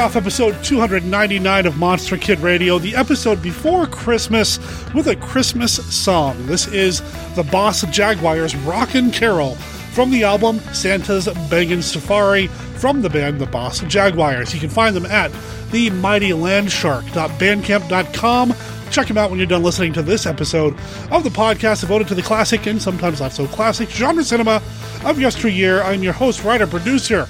off episode 299 of Monster Kid Radio, the episode before Christmas, with a Christmas song. This is the Boss Jaguars Rockin' Carol from the album Santa's Bangin' Safari from the band The Boss Jaguars. You can find them at themightylandshark.bandcamp.com. Check them out when you're done listening to this episode of the podcast devoted to the classic and sometimes not so classic genre cinema of yesteryear. I'm your host, writer, producer,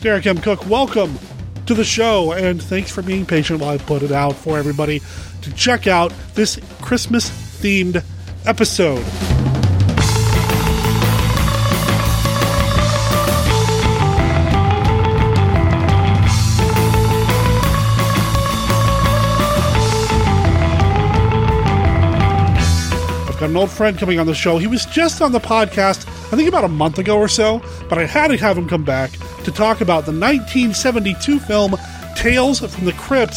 Derek M. Koch. Welcome to the show, and thanks for being patient while I put it out for everybody to check out this Christmas themed episode. I've got an old friend coming on the show. He was just on the podcast, I think about a month ago or so, but I had to have him come back to talk about the 1972 film Tales from the Crypt,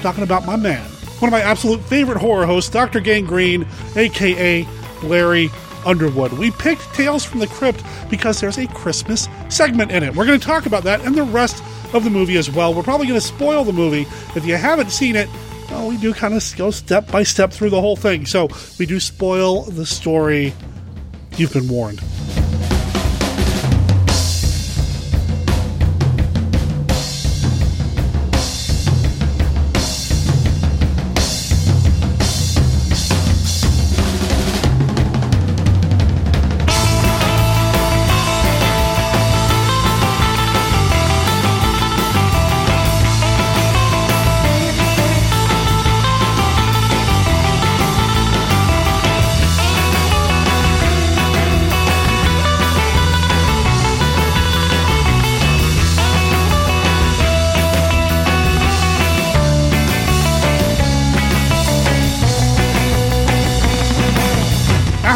talking about my man, one of my absolute favorite horror hosts, Dr. Gangrene, aka Larry Underwood. We picked Tales from the Crypt because there's a Christmas segment in it. We're going to talk about that and the rest of the movie as well. We're probably going to spoil the movie. If you haven't seen it, well, we do kind of go step by step through the whole thing. So we do spoil the story. You've been warned.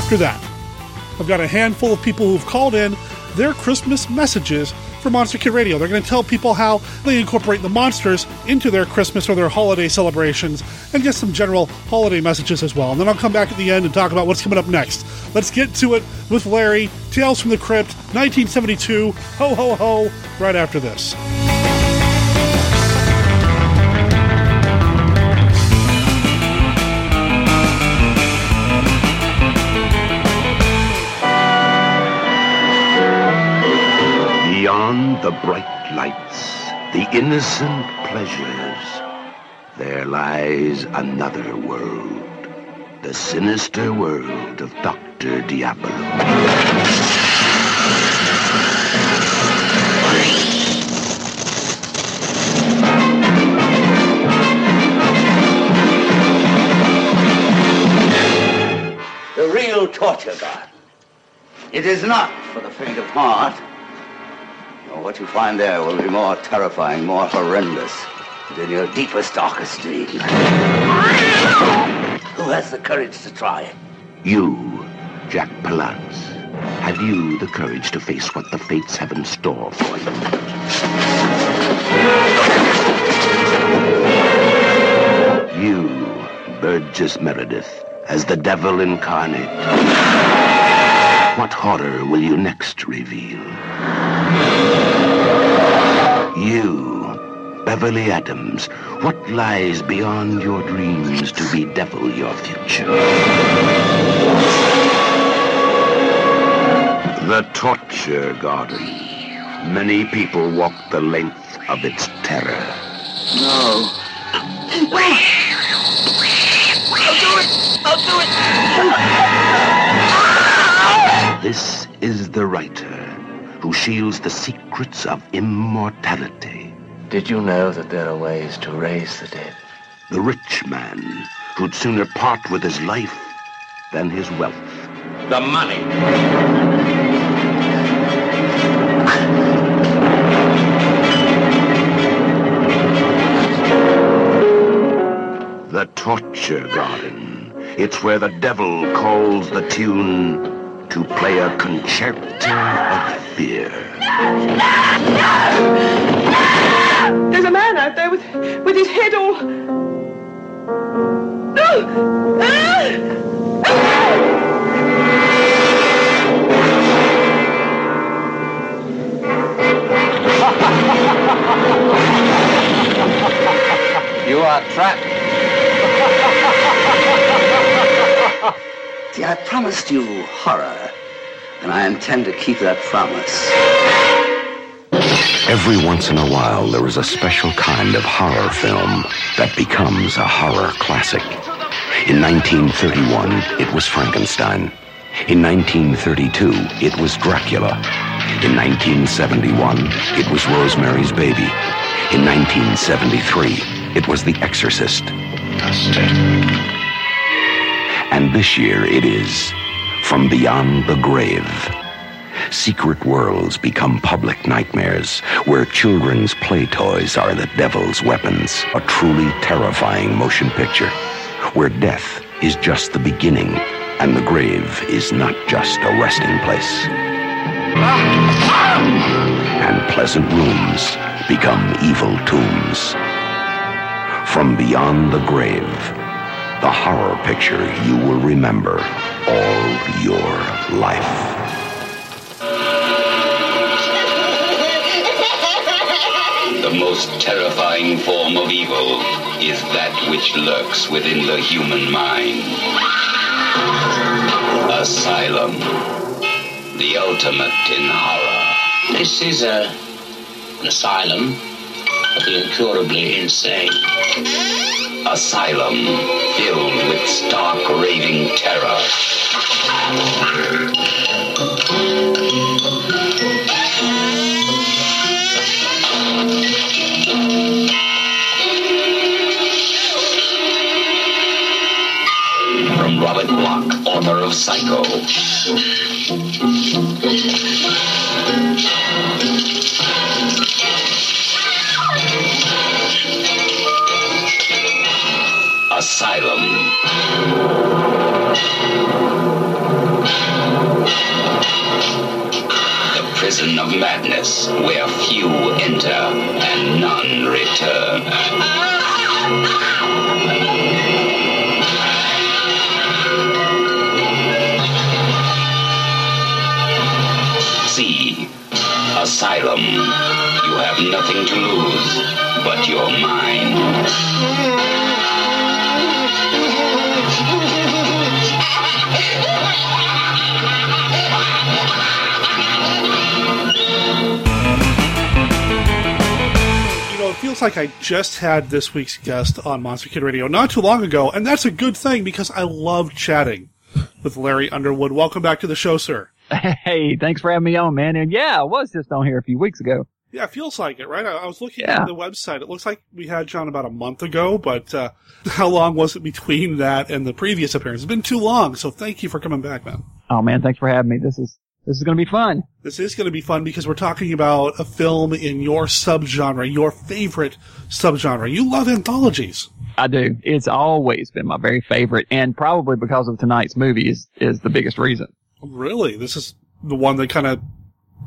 After that, I've got a handful of people who've called in their Christmas messages for Monster Kid Radio. They're going to tell people how they incorporate the monsters into their Christmas or their holiday celebrations and get some general holiday messages as well. And then I'll come back at the end and talk about what's coming up next. Let's get to it with Larry, Tales from the Crypt, 1972, ho ho ho, right after this. Beyond the bright lights, the innocent pleasures, there lies another world. The sinister world of Dr. Diablo. The real torture garden. It is not for the faint of heart. What you find there will be more terrifying, more horrendous than your deepest, darkest dream. Who has the courage to try it? You, Jack Palance, have you the courage to face what the fates have in store for you? You, Burgess Meredith, as the devil incarnate. What horror will you next reveal? You, Beverly Adams, what lies beyond your dreams to bedevil your future? The torture garden. Many people walk the length of its terror. No. Wait! I'll do it! I'll do it! This is the writer who shields the secrets of immortality. Did you know that there are ways to raise the dead? The rich man who'd sooner part with his life than his wealth. The money. The torture garden. It's where the devil calls the tune to play a concerto of fear. There's a man out there with with his head all. No! Ah! You are trapped. See, I promised you horror, and I intend to keep that promise. Every once in a while, there is a special kind of horror film that becomes a horror classic. In 1931, it was Frankenstein. In 1932, it was Dracula. In 1971, it was Rosemary's Baby. In 1973, it was The Exorcist. And this year it is From Beyond the Grave. Secret worlds become public nightmares where children's play toys are the devil's weapons. A truly terrifying motion picture where death is just the beginning and the grave is not just a resting place. And pleasant rooms become evil tombs. From beyond the grave, the horror picture you will remember all your life. The most terrifying form of evil is that which lurks within the human mind. Asylum. The ultimate in horror. This is a, an asylum for the incurably insane. Asylum filled with stark raving terror. From Robert Bloch, author of Psycho. Asylum. The prison of madness where few enter and none return. See, Asylum. You have nothing to lose but your mind. Feels like I just had this week's guest on Monster Kid Radio not too long ago, and that's a good thing because I love chatting with Larry Underwood. Welcome back to the show, sir. Hey, thanks for having me on, man. And yeah, I was just on here a few weeks ago. Yeah, it feels like it, right? I, I was looking Yeah. at the website. It looks like we had John about a month ago, but uh, how long was it between that and the previous appearance? It's been too long, so thank you for coming back, man. Oh man, thanks for having me. This is this is going to be fun. This is going to be fun because we're talking about a film in your subgenre, your favorite subgenre. You love anthologies. I do. It's always been my very favorite, and probably because of tonight's movie is is the biggest reason. Really? This is the one that kind of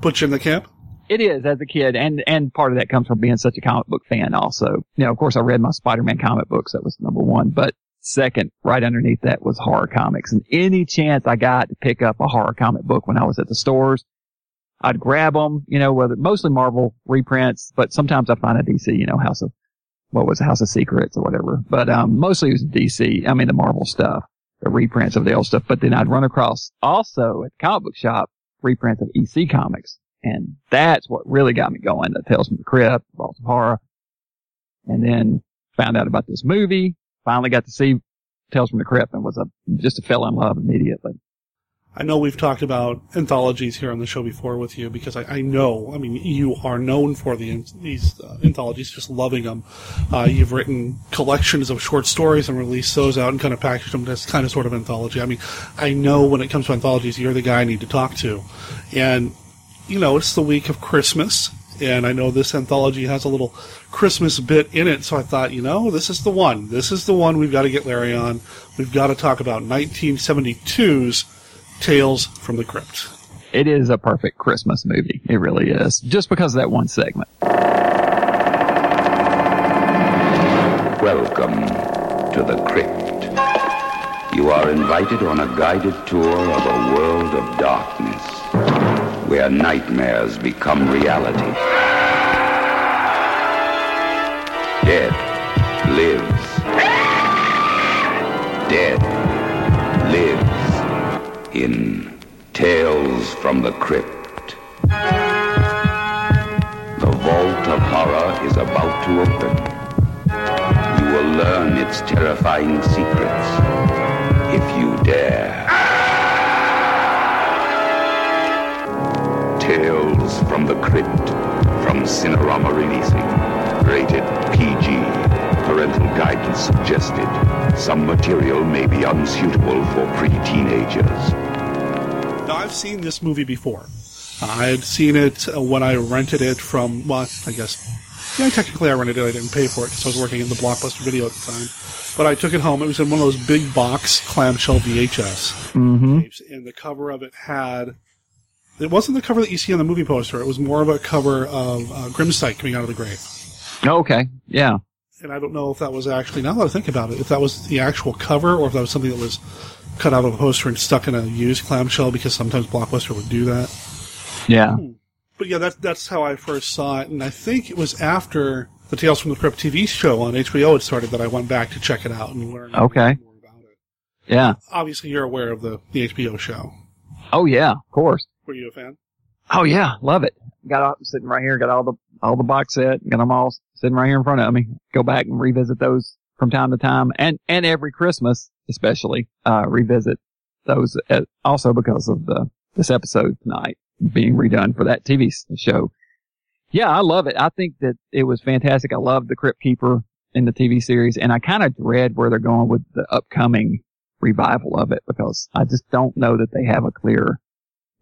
puts you in the camp? It is as a kid, and and part of that comes from being such a comic book fan. Also, you know, of course, I read my Spider-Man comic books. That was number one, but second, right underneath that was horror comics. And any chance I got to pick up a horror comic book when I was at the stores, I'd grab them. You know, whether mostly Marvel reprints, but sometimes I find a DC. You know, House of what was it, House of Secrets or whatever. But um, mostly it was DC. I mean, the Marvel stuff, the reprints of the old stuff. But then I'd run across also at the comic book shop reprints of EC comics. And that's what really got me going. The Tales from the Crypt, Vault of Horror. And then found out about this movie. Finally got to see Tales from the Crypt and was a, just a fell in love immediately. I know we've talked about anthologies here on the show before with you because I, I know, I mean, you are known for the these uh, anthologies, just loving them. Uh, you've written collections of short stories and released those out and kind of packaged them as kind of sort of anthology. I mean, I know when it comes to anthologies, you're the guy I need to talk to. And, you know, it's the week of Christmas, and I know this anthology has a little Christmas bit in it, so I thought, you know, this is the one. This is the one we've got to get Larry on. We've got to talk about 1972's Tales from the Crypt. It is a perfect Christmas movie. It really is. Just because of that one segment. Welcome to the crypt. You are invited on a guided tour of a world of darkness where nightmares become reality. Dead lives. Dead lives in Tales from the Crypt. The vault of horror is about to open. You will learn its terrifying secrets if you dare. Tales from the Crypt from Cinerama Releasing. Rated PG. Parental guidance suggested. Some material may be unsuitable for pre-teenagers. Now, I've seen this movie before. I had seen it uh, when I rented it from, well, I guess, yeah, technically I rented it. I didn't pay for it because I was working in the Blockbuster video at the time. But I took it home. It was in one of those big box clamshell VHS Mm-hmm. tapes, and the cover of it had. It wasn't the cover that you see on the movie poster. It was more of a cover of uh, Grimsdyke coming out of the grave. Okay. Yeah. And I don't know if that was actually, now that I think about it, if that was the actual cover or if that was something that was cut out of a poster and stuck in a used clamshell because sometimes Blockbuster would do that. Yeah. But yeah, that's that's how I first saw it, and I think it was after the Tales from the Crypt TV show on HBO had started that I went back to check it out and learn Okay. more about it. Yeah. Obviously, you're aware of the the HBO show. Oh yeah. Of course. Were you a fan? Oh yeah. Love it. Got all, sitting right here. Got all the all the box set. Got them all sitting right here in front of me. Go back and revisit those from time to time, and and every Christmas especially uh revisit those uh, also because of the this episode tonight being redone for that TV show. Yeah, I love it. I think that it was fantastic. I love the Crypt Keeper in the TV series, and I kind of dread where they're going with the upcoming revival of it because I just don't know that they have a clear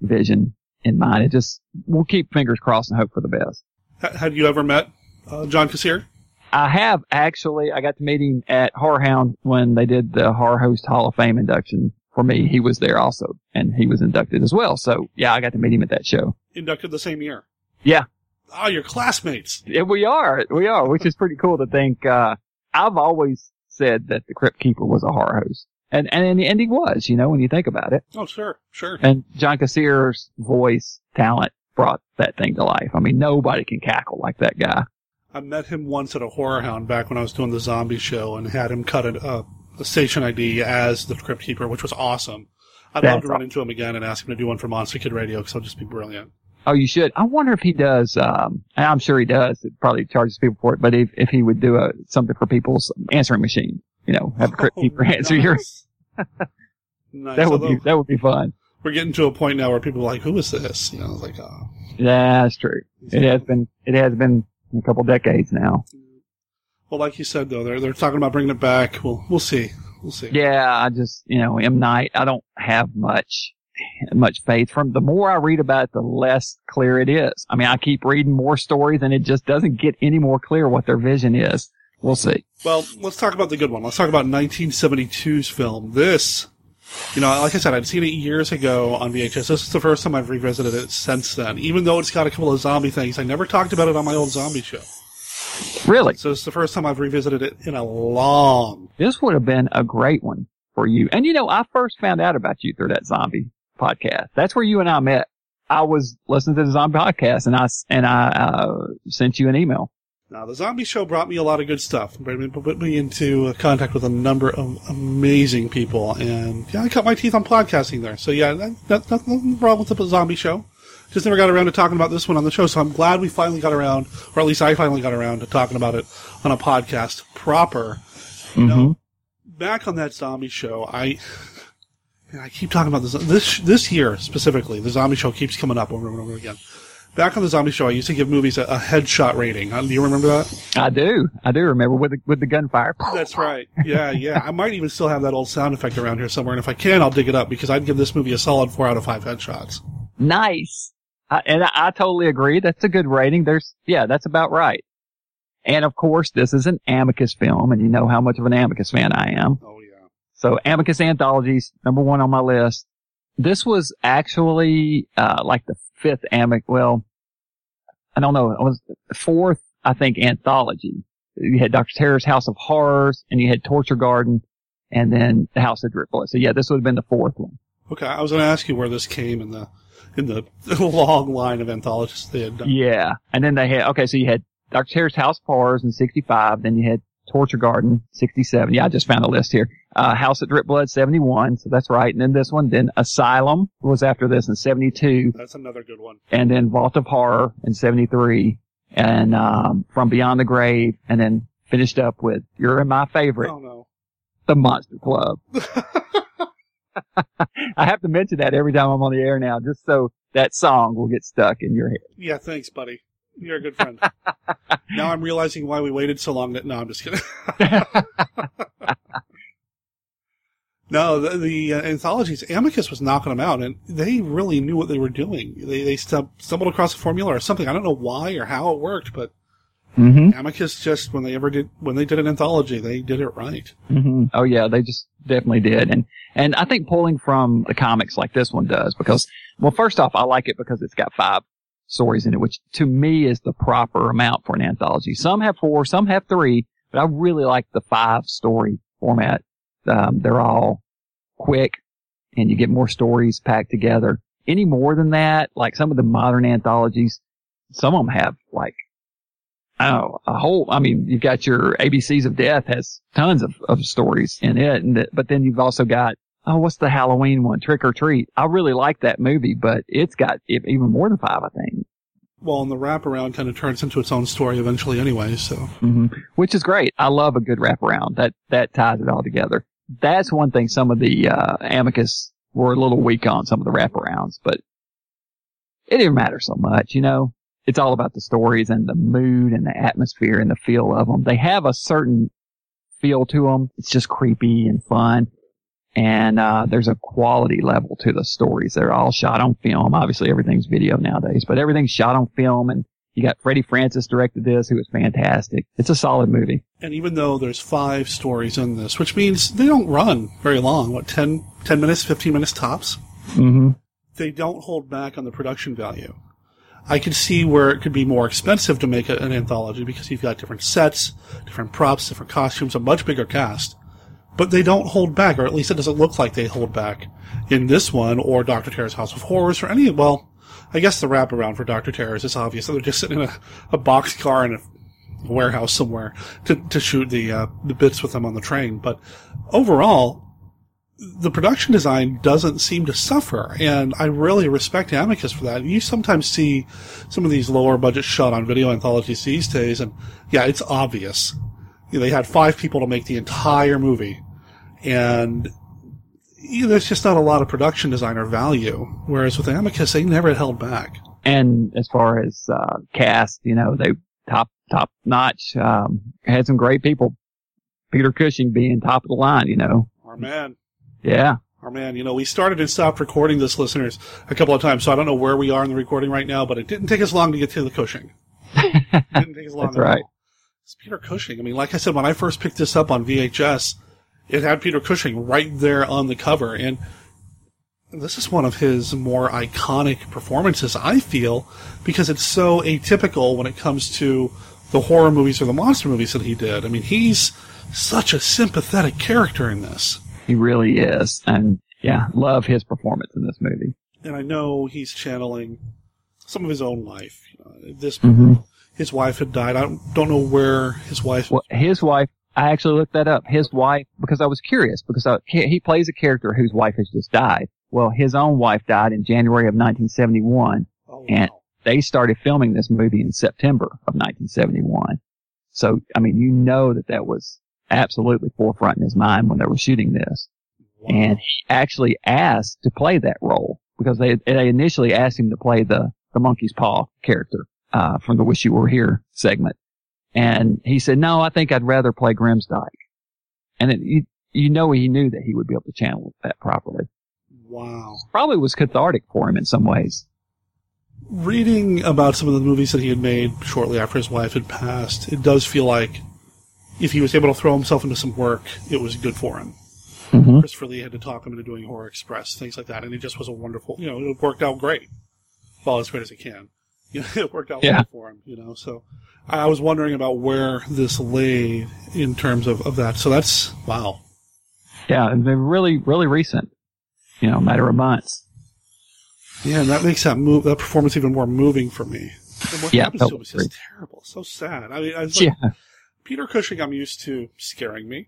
vision in mind. It just we'll keep fingers crossed and hope for the best. H- had you ever met uh, John Kassir? I have actually. I got to meet him at Horror Hound when they did the Horror Host Hall of Fame induction for me. He was there also, and he was inducted as well. So yeah, I got to meet him at that show. Inducted the same year. Yeah, Oh, your classmates. Yeah, we are. We are, which is pretty cool to think. Uh, I've always said that the Crypt Keeper was a horror host. And, and, and he was, you know, when you think about it. Oh, sure, sure. And John Kassir's voice talent brought that thing to life. I mean, nobody can cackle like that guy. I met him once at a horror hound back when I was doing the zombie show and had him cut a, a, a station ID as the Crypt Keeper, which was awesome. I'd love to run into him again and ask him to do one for Monster Kid Radio because it'll just be brilliant. Oh, you should. I wonder if he does. Um, and I'm sure he does. It probably charges people for it. But if if he would do a something for people's answering machine, you know, have a Crypt Oh, Keeper answer your. nice. Nice. That would be that would be fun. We're getting to a point now where people are like, "Who is this?" You know, like, oh. Yeah, that's true. It has been. It has been a couple decades now. Well, like you said though, they're they're talking about bringing it back. We'll we'll see. We'll see. Yeah, I just, you know, M. Night, I don't have much, much faith from the more I read about it, the less clear it is. I mean, I keep reading more stories and it just doesn't get any more clear what their vision is. We'll see. Well, let's talk about the good one. Let's talk about 1972's film. This, you know, like I said, I'd seen it years ago on VHS. This is the first time I've revisited it since then. Even though it's got a couple of zombie things, I never talked about it on my old zombie show. Really? So it's the first time I've revisited it in a long. This would have been a great one for you. And you know, I first found out about you through that zombie podcast. That's where you and I met. I was listening to the zombie podcast and I, and I, uh, sent you an email. Now, the zombie show brought me a lot of good stuff. It Put me- into uh, contact with a number of amazing people, and yeah, I cut my teeth on podcasting there. So yeah, that, that, nothing wrong with the zombie show. Just never got around to talking about this one on the show. So I'm glad we finally got around, or at least I finally got around to talking about it on a podcast proper. Mm-hmm. Back on that zombie show, I. man, I keep talking about this this this year specifically. The zombie show keeps coming up over and over again. Back on the zombie show, I used to give movies a, a headshot rating. Uh, Do you remember that? I do. I do remember with the, with the gunfire. That's right. Yeah, yeah. I might even still have that old sound effect around here somewhere, and if I can, I'll dig it up because I'd give this movie a solid four out of five headshots. Nice. I, and I, I totally agree. That's a good rating. There's, yeah, that's about right. And of course, this is an Amicus film, and you know how much of an Amicus fan I am. Oh yeah. So Amicus Anthologies, number one on my list. This was actually, uh, like the fifth Amic, well, I don't know, it was the fourth, I think, anthology. You had Dr. Terror's House of Horrors, and you had Torture Garden, and then the House of Drip. So yeah, this would have been the fourth one. Okay, I was going to ask you where this came in the in the long line of anthologies they had done. Yeah. And then they had, okay, so you had Dr. Terror's House of Horrors in 65, then you had Torture Garden, 67. Yeah, I just found the list here. Uh, House That Dripped Blood, 71. So that's right. And then this one, then Asylum was after this in 72. That's another good one. And then Vault of Horror in 73. And, um, From Beyond the Grave. And then finished up with You're in My Favorite. Oh no. The Monster Club. I have to mention that every time I'm on the air now, just so that song will get stuck in your head. Yeah, thanks, buddy. You're a good friend. now I'm realizing why we waited so long. That no, I'm just kidding. no, the, the uh, anthologies, Amicus was knocking them out, and they really knew what they were doing. They they stumbled across a formula or something. I don't know why or how it worked, but Mm-hmm. Amicus just when they ever did when they did an anthology, they did it right. Mm-hmm. Oh yeah, they just definitely did, and and I think pulling from the comics like this one does because well, first off, I like it because it's got five stories in it, which to me is the proper amount for an anthology. Some have four, some have three, but I really like the five story format. Um, they're all quick, and you get more stories packed together. Any more than that, like some of the modern anthologies, some of them have like oh, a whole, I mean, you've got your ABCs of Death has tons of, of stories in it. And but then you've also got, oh, what's the Halloween one? Trick or Treat. I really like that movie, but it's got even more than five, I think. Well, and the wraparound kind of turns into its own story eventually anyway, so. Mm-hmm. Which is great. I love a good wraparound. That, that ties it all together. That's one thing some of the, uh, Amicus were a little weak on some of the wraparounds, but it didn't matter so much, you know? it's all about the stories and the mood and the atmosphere and the feel of them. They have a certain feel to them. It's just creepy and fun. And, uh, there's a quality level to the stories. They're all shot on film. Obviously everything's video nowadays, but everything's shot on film and you got Freddie Francis directed this, who was fantastic. It's a solid movie. And even though there's five stories in this, which means they don't run very long, what, 10, 10 minutes, 15 minutes tops? Mm-hmm. They don't hold back on the production value. I could see where it could be more expensive to make an anthology because you've got different sets, different props, different costumes, a much bigger cast. But they don't hold back, or at least it doesn't look like they hold back in this one or Doctor Terror's House of Horrors or any. Well, I guess the wraparound for Doctor Terror's is obvious. They're just sitting in a, a box car in a warehouse somewhere to to shoot the uh, the bits with them on the train. But overall, the production design doesn't seem to suffer, and I really respect Amicus for that. You sometimes see some of these lower budget shot on video anthologies these days, and yeah, it's obvious. You know, they had five people to make the entire movie, and you know, there's just not a lot of production designer value. Whereas with Amicus, they never held back. And as far as uh, cast, you know, they top top notch. Um, had some great people. Peter Cushing being top of the line, you know. Our man. Yeah. Our man, you know, we started and stopped recording this, listeners, a couple of times, so I don't know where we are in the recording right now, but it didn't take us long to get to the Cushing. It didn't take us long That's right. All. It's Peter Cushing. I mean, like I said, when I first picked this up on VHS, it had Peter Cushing right there on the cover, and this is one of his more iconic performances, I feel, because it's so atypical when it comes to the horror movies or the monster movies that he did. I mean, he's such a sympathetic character in this. He really is. And yeah, love his performance in this movie. And I know he's channeling some of his own life. Uh, this, mm-hmm. his wife had died. I don't, don't know where his wife. Well, his wife. I actually looked that up. His wife, because I was curious, because I, he, he plays a character whose wife has just died. Well, his own wife died in January of 1971, oh, and they started filming this movie in September of 1971. So, I mean, you know that that was absolutely forefront in his mind when they were shooting this. Wow. And he actually asked to play that role because they, they initially asked him to play the, the monkey's paw character, uh, from the Wish You Were Here segment. And he said, no, I think I'd rather play Grimsdyke. And it, you, you know, he knew that he would be able to channel that properly. Wow. Probably was cathartic for him in some ways. Reading about some of the movies that he had made shortly after his wife had passed, it does feel like if he was able to throw himself into some work, it was good for him. Mm-hmm. Christopher Lee had to talk him into doing Horror Express, things like that, and it just was a wonderful, you know, it worked out great. Well, as great as it can. You know, it worked out Yeah. well for him, you know, so I was wondering about where this lay in terms of, of that. So that's, wow. Yeah, and they're really, really recent. You know, matter of months. Yeah, and that makes that move, that performance even more moving for me. And what Yeah, happens to him is just terrible, so sad. I mean, I was like, Yeah. Peter Cushing, I'm used to scaring me,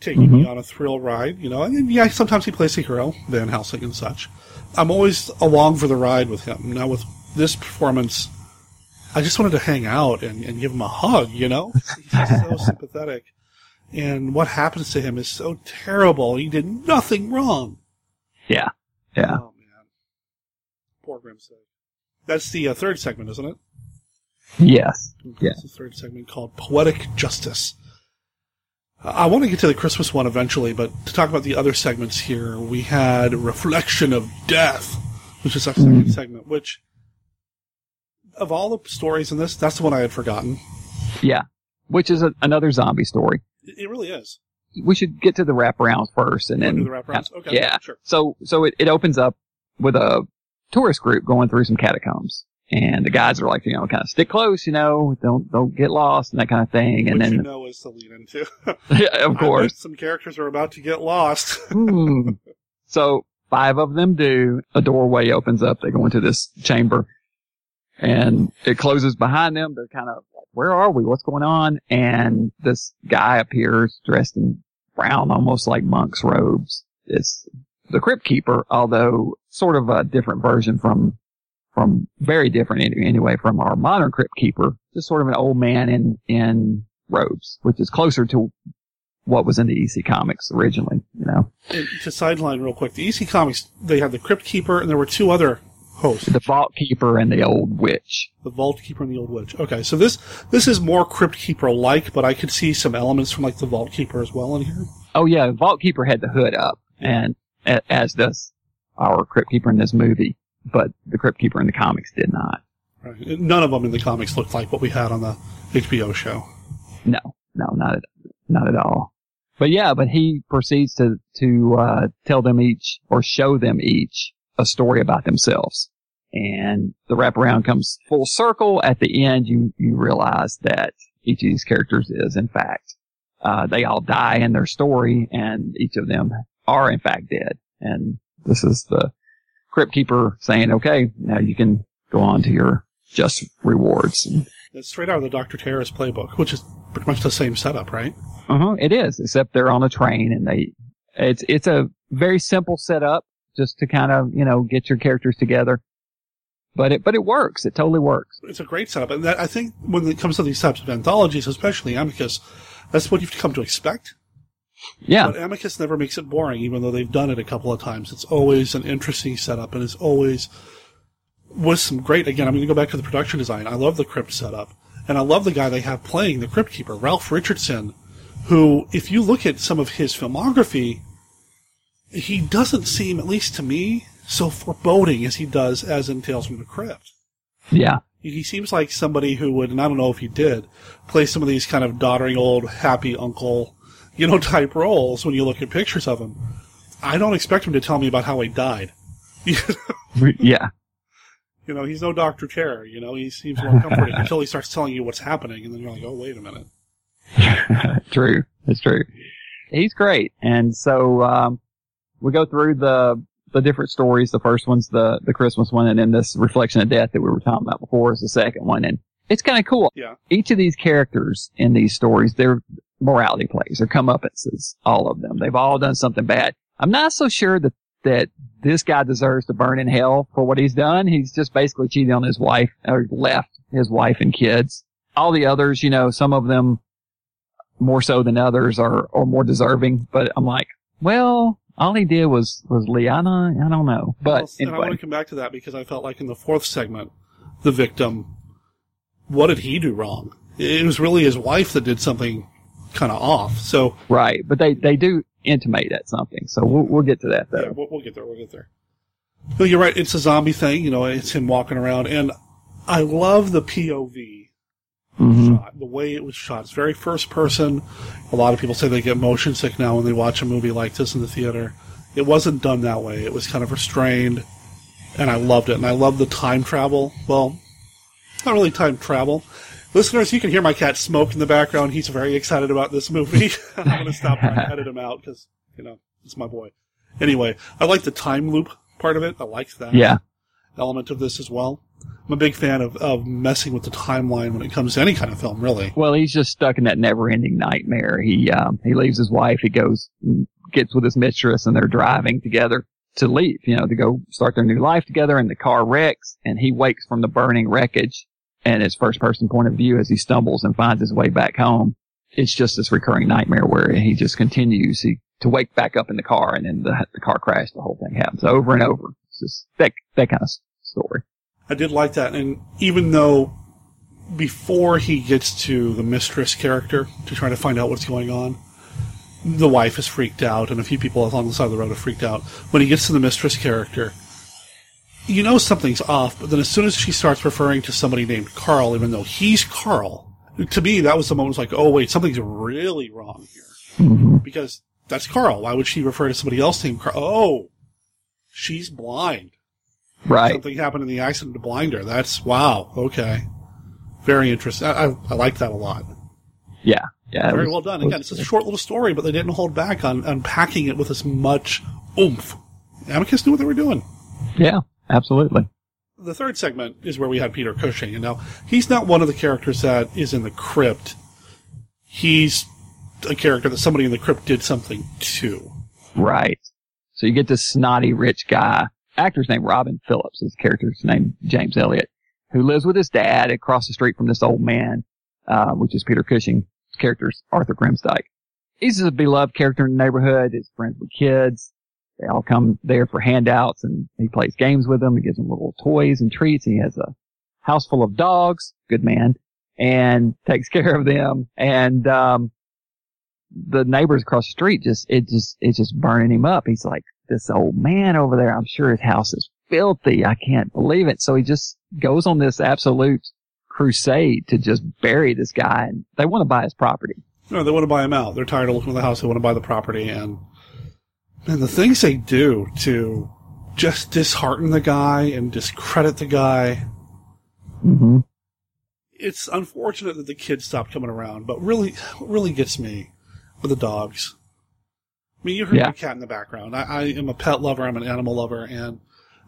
taking me mm-hmm. on a thrill ride, you know. And yeah, sometimes he plays the hero, Van Helsing and such. I'm always along for the ride with him. Now with this performance, I just wanted to hang out and, and give him a hug, you know? He's so sympathetic. And what happens to him is so terrible. He did nothing wrong. Yeah. Yeah. Oh, man. Poor Grimsay. That's the uh, third segment, isn't it? Yes. That's Yes. the third segment called Poetic Justice. Uh, I want to get to the Christmas one eventually, but to talk about the other segments here, we had Reflection of Death, which is our second segment, which, of all the stories in this, that's the one I had forgotten. Yeah. Which is a, another zombie story. It, really is. We should get to the wraparounds first and then. the wraparounds? Okay, Yeah. sure. So, so it, it opens up with a tourist group going through some catacombs. And the guys are like, you know, kind of stick close, you know, don't, don't get lost and that kind of thing. And Which then, you know is the lead into. yeah, of course. some characters are about to get lost. Hmm. So five of them do. A doorway opens up. They go into this chamber and it closes behind them. They're kind of like, where are we? What's going on? And this guy appears dressed in brown, almost like monk's robes. It's the crypt keeper, although sort of a different version from, from very different anyway from our modern crypt keeper. Just sort of an old man in, in robes, which is closer to what was in the EC comics originally, you know. And to sideline real quick, the EC Comics, they had the Crypt Keeper, and there were two other hosts. the vault keeper and the old witch. The Vault Keeper and the Old Witch. Okay, so this this is more Crypt Keeper like, but I could see some elements from like the Vault Keeper as well in here. Oh yeah, vault keeper had the hood up, and a- as does our crypt keeper in this movie, but the crypt keeper in the comics did not. Right. None of them in the comics looked like what we had on the HBO show. No, no, not at not at all. But yeah, but he proceeds to to uh, tell them each or show them each a story about themselves, and the wraparound comes full circle. At the end, you you realize that each of these characters is in fact uh, they all die in their story, and each of them are in fact dead. And this is the crypt keeper saying, "Okay, now you can go on to your just rewards." And, It's straight out of the Doctor Terror's playbook, which is pretty much the same setup, right? Uh-huh, it is, except they're on a train and they, it's, it's a very simple setup just to kind of, you know, get your characters together. But it, but it works. It totally works. It's a great setup, and that, I think when it comes to these types of anthologies, especially Amicus, that's what you've come to expect. Yeah. But Amicus never makes it boring, even though they've done it a couple of times. It's always an interesting setup, and it's always with some great. Again, I'm going to go back to the production design. I love the crypt setup, and I love the guy they have playing the crypt keeper, Ralph Richardson, who, if you look at some of his filmography, he doesn't seem, at least to me, so foreboding as he does as in Tales from the Crypt. Yeah. He seems like somebody who would, and I don't know if he did, play some of these kind of doddering old happy uncle, you know, type roles when you look at pictures of him. I don't expect him to tell me about how he died. yeah. You know, he's no Dr. Terror, you know, he seems more comforting until he starts telling you what's happening, and then you're like, oh, wait a minute. true. It's true. He's great. And so, um, we go through the, the different stories. The first one's the, the Christmas one, and then this Reflection of Death that we were talking about before is the second one. And it's kind of cool. Yeah. Each of these characters in these stories, they're morality plays, they're comeuppances, all of them. They've all done something bad. I'm not so sure that, that this guy deserves to burn in hell for what he's done. He's just basically cheated on his wife, or left his wife and kids. All the others, you know, some of them more so than others are, are more deserving, but I'm like, well, all he did was, was Liana. I don't know. But Well, and I want to come back to that because I felt like in the fourth segment, the victim, what did he do wrong? It was really his wife that did something kind of off. So, Right. But they, they do intimate at something. So we'll, we'll get to that though. Yeah, we'll, we'll get there. We'll get there. You're right. It's a zombie thing. You know, it's him walking around, and I love the POV Mhm. shot. The way it was shot. It's very first person. A lot of people say they get motion sick now when they watch a movie like this in the theater. It wasn't done that way. It was kind of restrained, and I loved it. And I love the time travel. Well, not really time travel. Listeners, you can hear my cat smoke in the background. He's very excited about this movie. I'm going to stop and edit him out because, you know, it's my boy. Anyway, I like the time loop part of it. I like that Yeah. element of this as well. I'm a big fan of, of messing with the timeline when it comes to any kind of film, really. Well, he's just stuck in that never-ending nightmare. He um, he leaves his wife. He goes, gets with his mistress, and they're driving together to leave. You know, to go start their new life together. And the car wrecks, and he wakes from the burning wreckage, and his first-person point of view as he stumbles and finds his way back home. It's just this recurring nightmare where he just continues he, to wake back up in the car, and then the, the car crash. The whole thing happens over and over. It's just that that kind of story. I did like that, and even though before he gets to the mistress character to try to find out what's going on, the wife is freaked out, and a few people along the side of the road are freaked out. When he gets to the mistress character, you know something's off, but then as soon as she starts referring to somebody named Carl, even though he's Carl, to me that was the moment. Was like, oh wait, something's really wrong here, mm-hmm. because that's Carl. Why would she refer to somebody else named Carl? Oh, she's blind. Right. Something happened in the accident to blind her. That's wow. Okay. Very interesting. I, I, I like that a lot. Yeah. Yeah. Very was, well done. Again, it's a short little story, but they didn't hold back on unpacking it with as much oomph. Amicus knew what they were doing. Yeah, absolutely. The third segment is where we had Peter Cushing, and now he's not one of the characters that is in the crypt. He's a character that somebody in the crypt did something to. Right. So you get this snotty rich guy actor's named Robin Phillips. His character's named James Elliott, who lives with his dad across the street from this old man, uh, which is Peter Cushing. His character's Arthur Grimsdyke. He's a beloved character in the neighborhood. His friends with kids. They all come there for handouts and he plays games with them. He gives them little toys and treats. He has a house full of dogs. Good man. And takes care of them. And, um, the neighbors across the street just, it just, it's just burning him up. He's like, this old man over there. I'm sure his house is filthy. I can't believe it. So he just goes on this absolute crusade to just bury this guy and they want to buy his property. No, they want to buy him out. They're tired of looking at the house. They want to buy the property and, and the things they do to just dishearten the guy and discredit the guy. Mm-hmm. It's unfortunate that the kids stopped coming around, but really, what really gets me are the dogs. I mean, you heard Yeah. the cat in the background. I, I am a pet lover. I'm an animal lover, and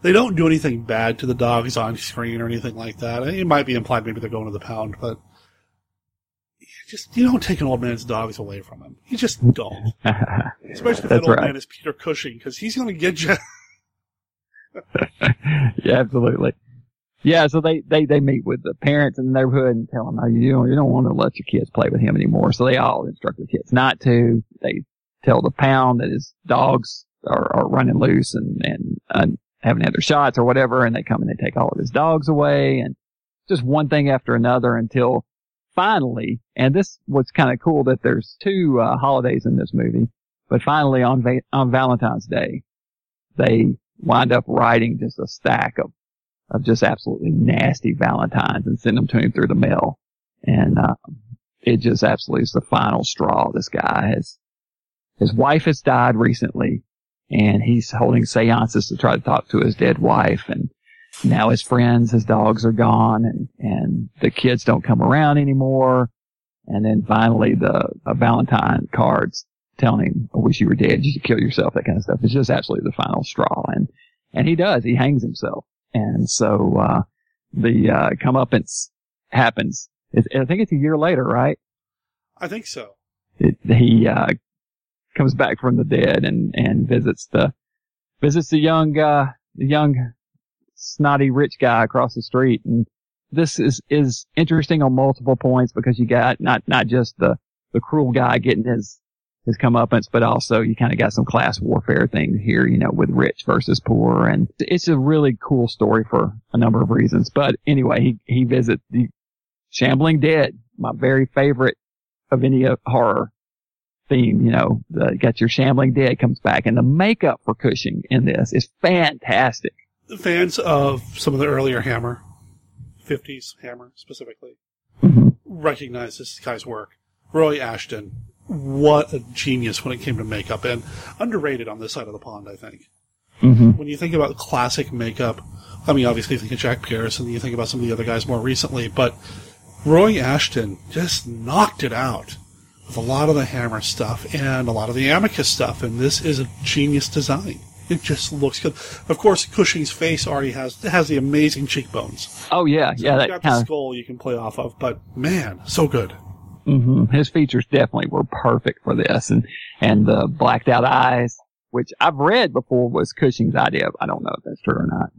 they don't do anything bad to the dogs on screen or anything like that. It might be implied maybe they're going to the pound, but you just you don't take an old man's dogs away from him. You just don't. Especially if that old right. man is Peter Cushing, because he's going to get you. yeah, absolutely. Yeah, so they, they, they meet with the parents in the neighborhood and tell them, no, you don't, you don't want to let your kids play with him anymore. So they all instruct the kids not to. They tell the pound that his dogs are, are running loose and, and, and haven't had their shots or whatever. And they come and they take all of his dogs away and just one thing after another until finally, and this was kind of cool that there's two uh, holidays in this movie, but finally on, Va- on Valentine's Day, they wind up writing just a stack of of just absolutely nasty Valentines and send them to him through the mail. And, uh, it just absolutely is the final straw. This guy has, his wife has died recently and he's holding seances to try to talk to his dead wife. And now his friends, his dogs are gone and, and the kids don't come around anymore. And then finally the uh, Valentine cards telling him, I wish you were dead. You should kill yourself. That kind of stuff. It's just absolutely the final straw. And, and he does. He hangs himself. And so, uh, the, uh, comeuppance happens. It, I think it's a year later, right? I think so. It, he, uh, comes back from the dead and, and visits the, visits the young, uh, the young snotty rich guy across the street. And this is, is interesting on multiple points because you got not, not just the, the cruel guy getting his, his comeuppance, but also you kind of got some class warfare things here, you know, with rich versus poor. And it's a really cool story for a number of reasons. But anyway, he, he visits the Shambling Dead, my very favorite of any horror theme, you know, the, got your Shambling Dead comes back and the makeup for Cushing in this is fantastic. The fans of some of the earlier Hammer, 50s Hammer specifically, Mhm. recognize this guy's work. Roy Ashton, what a genius when it came to makeup, and underrated on this side of the pond, I think. Mm-hmm. When you think about classic makeup, I mean, obviously you think of Jack Pierce, and you think about some of the other guys more recently, but Roy Ashton just knocked it out with a lot of the Hammer stuff and a lot of the Amicus stuff, and this is a genius design. It just looks good. Of course, Cushing's face already has has the amazing cheekbones. Oh yeah, So yeah, that got the kind of. skull you can play off of. But man, so good. Mm-hmm. His features definitely were perfect for this, and and the blacked out eyes, which I've read before was Cushing's idea. I don't know if that's true or not.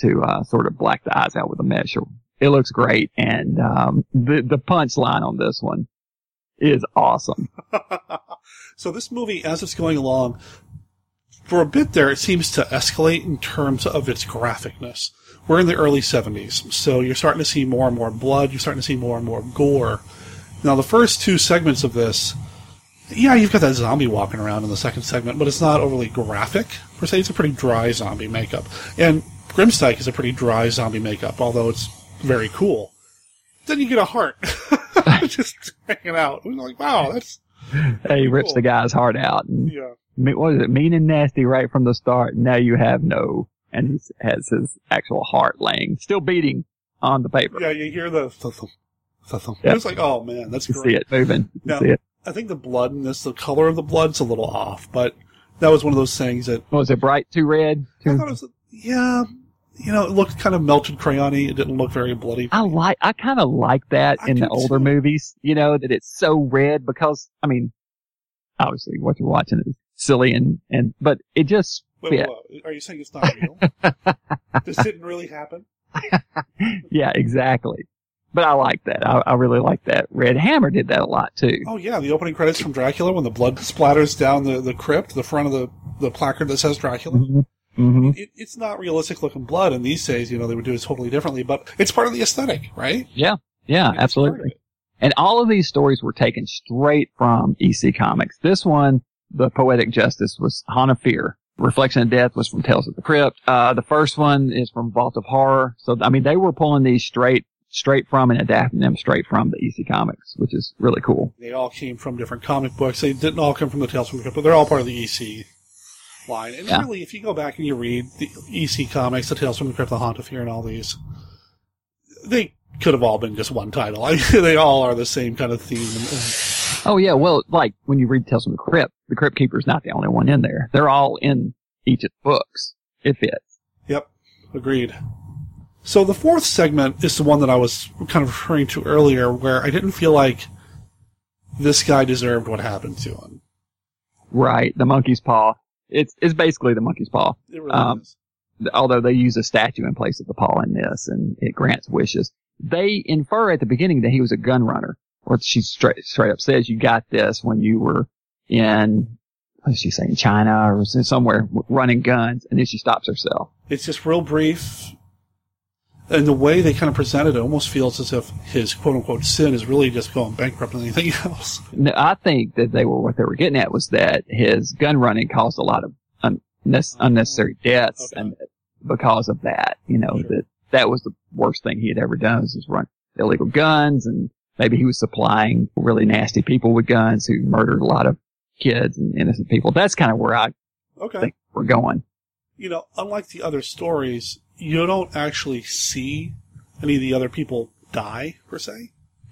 To uh, sort of black the eyes out with a mesh. It looks great, and um, the the punchline on this one is awesome. so this movie, as it's going along, for a bit there, it seems to escalate in terms of its graphicness. We're in the early 70s, so you're starting to see more and more blood. You're starting to see more and more gore. Now, the first two segments of this, yeah, you've got that zombie walking around in the second segment, but it's not overly graphic per se. It's a pretty dry zombie makeup, and Grimsdyke is a pretty dry zombie makeup, although it's very cool. Then you get a heart just hanging out. We're like, wow, that's He rips Cool. the guy's heart out, and yeah. what is it? Mean and nasty right from the start. Now you have no, and he has his actual heart laying, still beating on the paper. Yeah, you hear the th- th- Yep. It's like, oh man, that's You see it moving. You Now, see it. I think the blood in this, the color of the blood's a little off, but that was one of those things that Was it bright? Too red? I thought it was, yeah, you know, it looked kind of melted crayony. It didn't look very bloody. I like, I kind of like that I in the older movies, you know, that it's so red because, I mean, obviously what you're watching is silly and, and, but it just Wait, wait, wait, are you saying it's not real? this didn't really happen. Yeah, exactly. But I like that. I, I really like that. Red Hammer did that a lot too. Oh yeah, the opening credits from Dracula when the blood splatters down the, the crypt, the front of the, the placard that says Dracula. hmm hmm It, it's not realistic looking blood, and these days, you know, they would do it totally differently, but it's part of the aesthetic, right? Yeah. Yeah, it's absolutely. And all of these stories were taken straight from EC Comics. This one, the Poetic Justice, was Haunt Fear. Reflection of Death was from Tales of the Crypt. Uh, the first one is from Vault of Horror. So, I mean, they were pulling these straight, straight from and adapting them straight from the EC Comics, which is really cool. They all came from different comic books. They didn't all come from the Tales from the Crypt, but they're all part of the EC line. And Yeah. really, if you go back and you read the EC comics, the Tales from the Crypt, the Haunt of Fear, and all these, they could have all been just one title. I they all are the same kind of theme. Oh yeah, well, like when you read Tales from the Crypt, the Crypt Keeper's not the only one in there. They're all in each of the books. It fits. Yep, agreed. So the fourth segment is the one that I was kind of referring to earlier, where I didn't feel like this guy deserved what happened to him. Right. The monkey's paw. It's, it's basically the monkey's paw. It really Um, is. although they use a statue in place of the paw in this and it grants wishes. They infer at the beginning that he was a gun runner. Or she straight, straight up says you got this when you were in, what she say, in China or somewhere running guns and then she stops herself. It's just real brief. And the way they kind of presented it, almost feels as if his quote unquote sin is really just going bankrupt and anything else. No, I think that they were, what they were getting at was that his gun running caused a lot of unne- unnecessary deaths Okay. and because of that, you know, Sure. that that was the worst thing he had ever done was just run illegal guns and maybe he was supplying really nasty people with guns who murdered a lot of kids and innocent people. That's kind of where I Okay. think we're going. You know, unlike the other stories, you don't actually see any of the other people die, per se.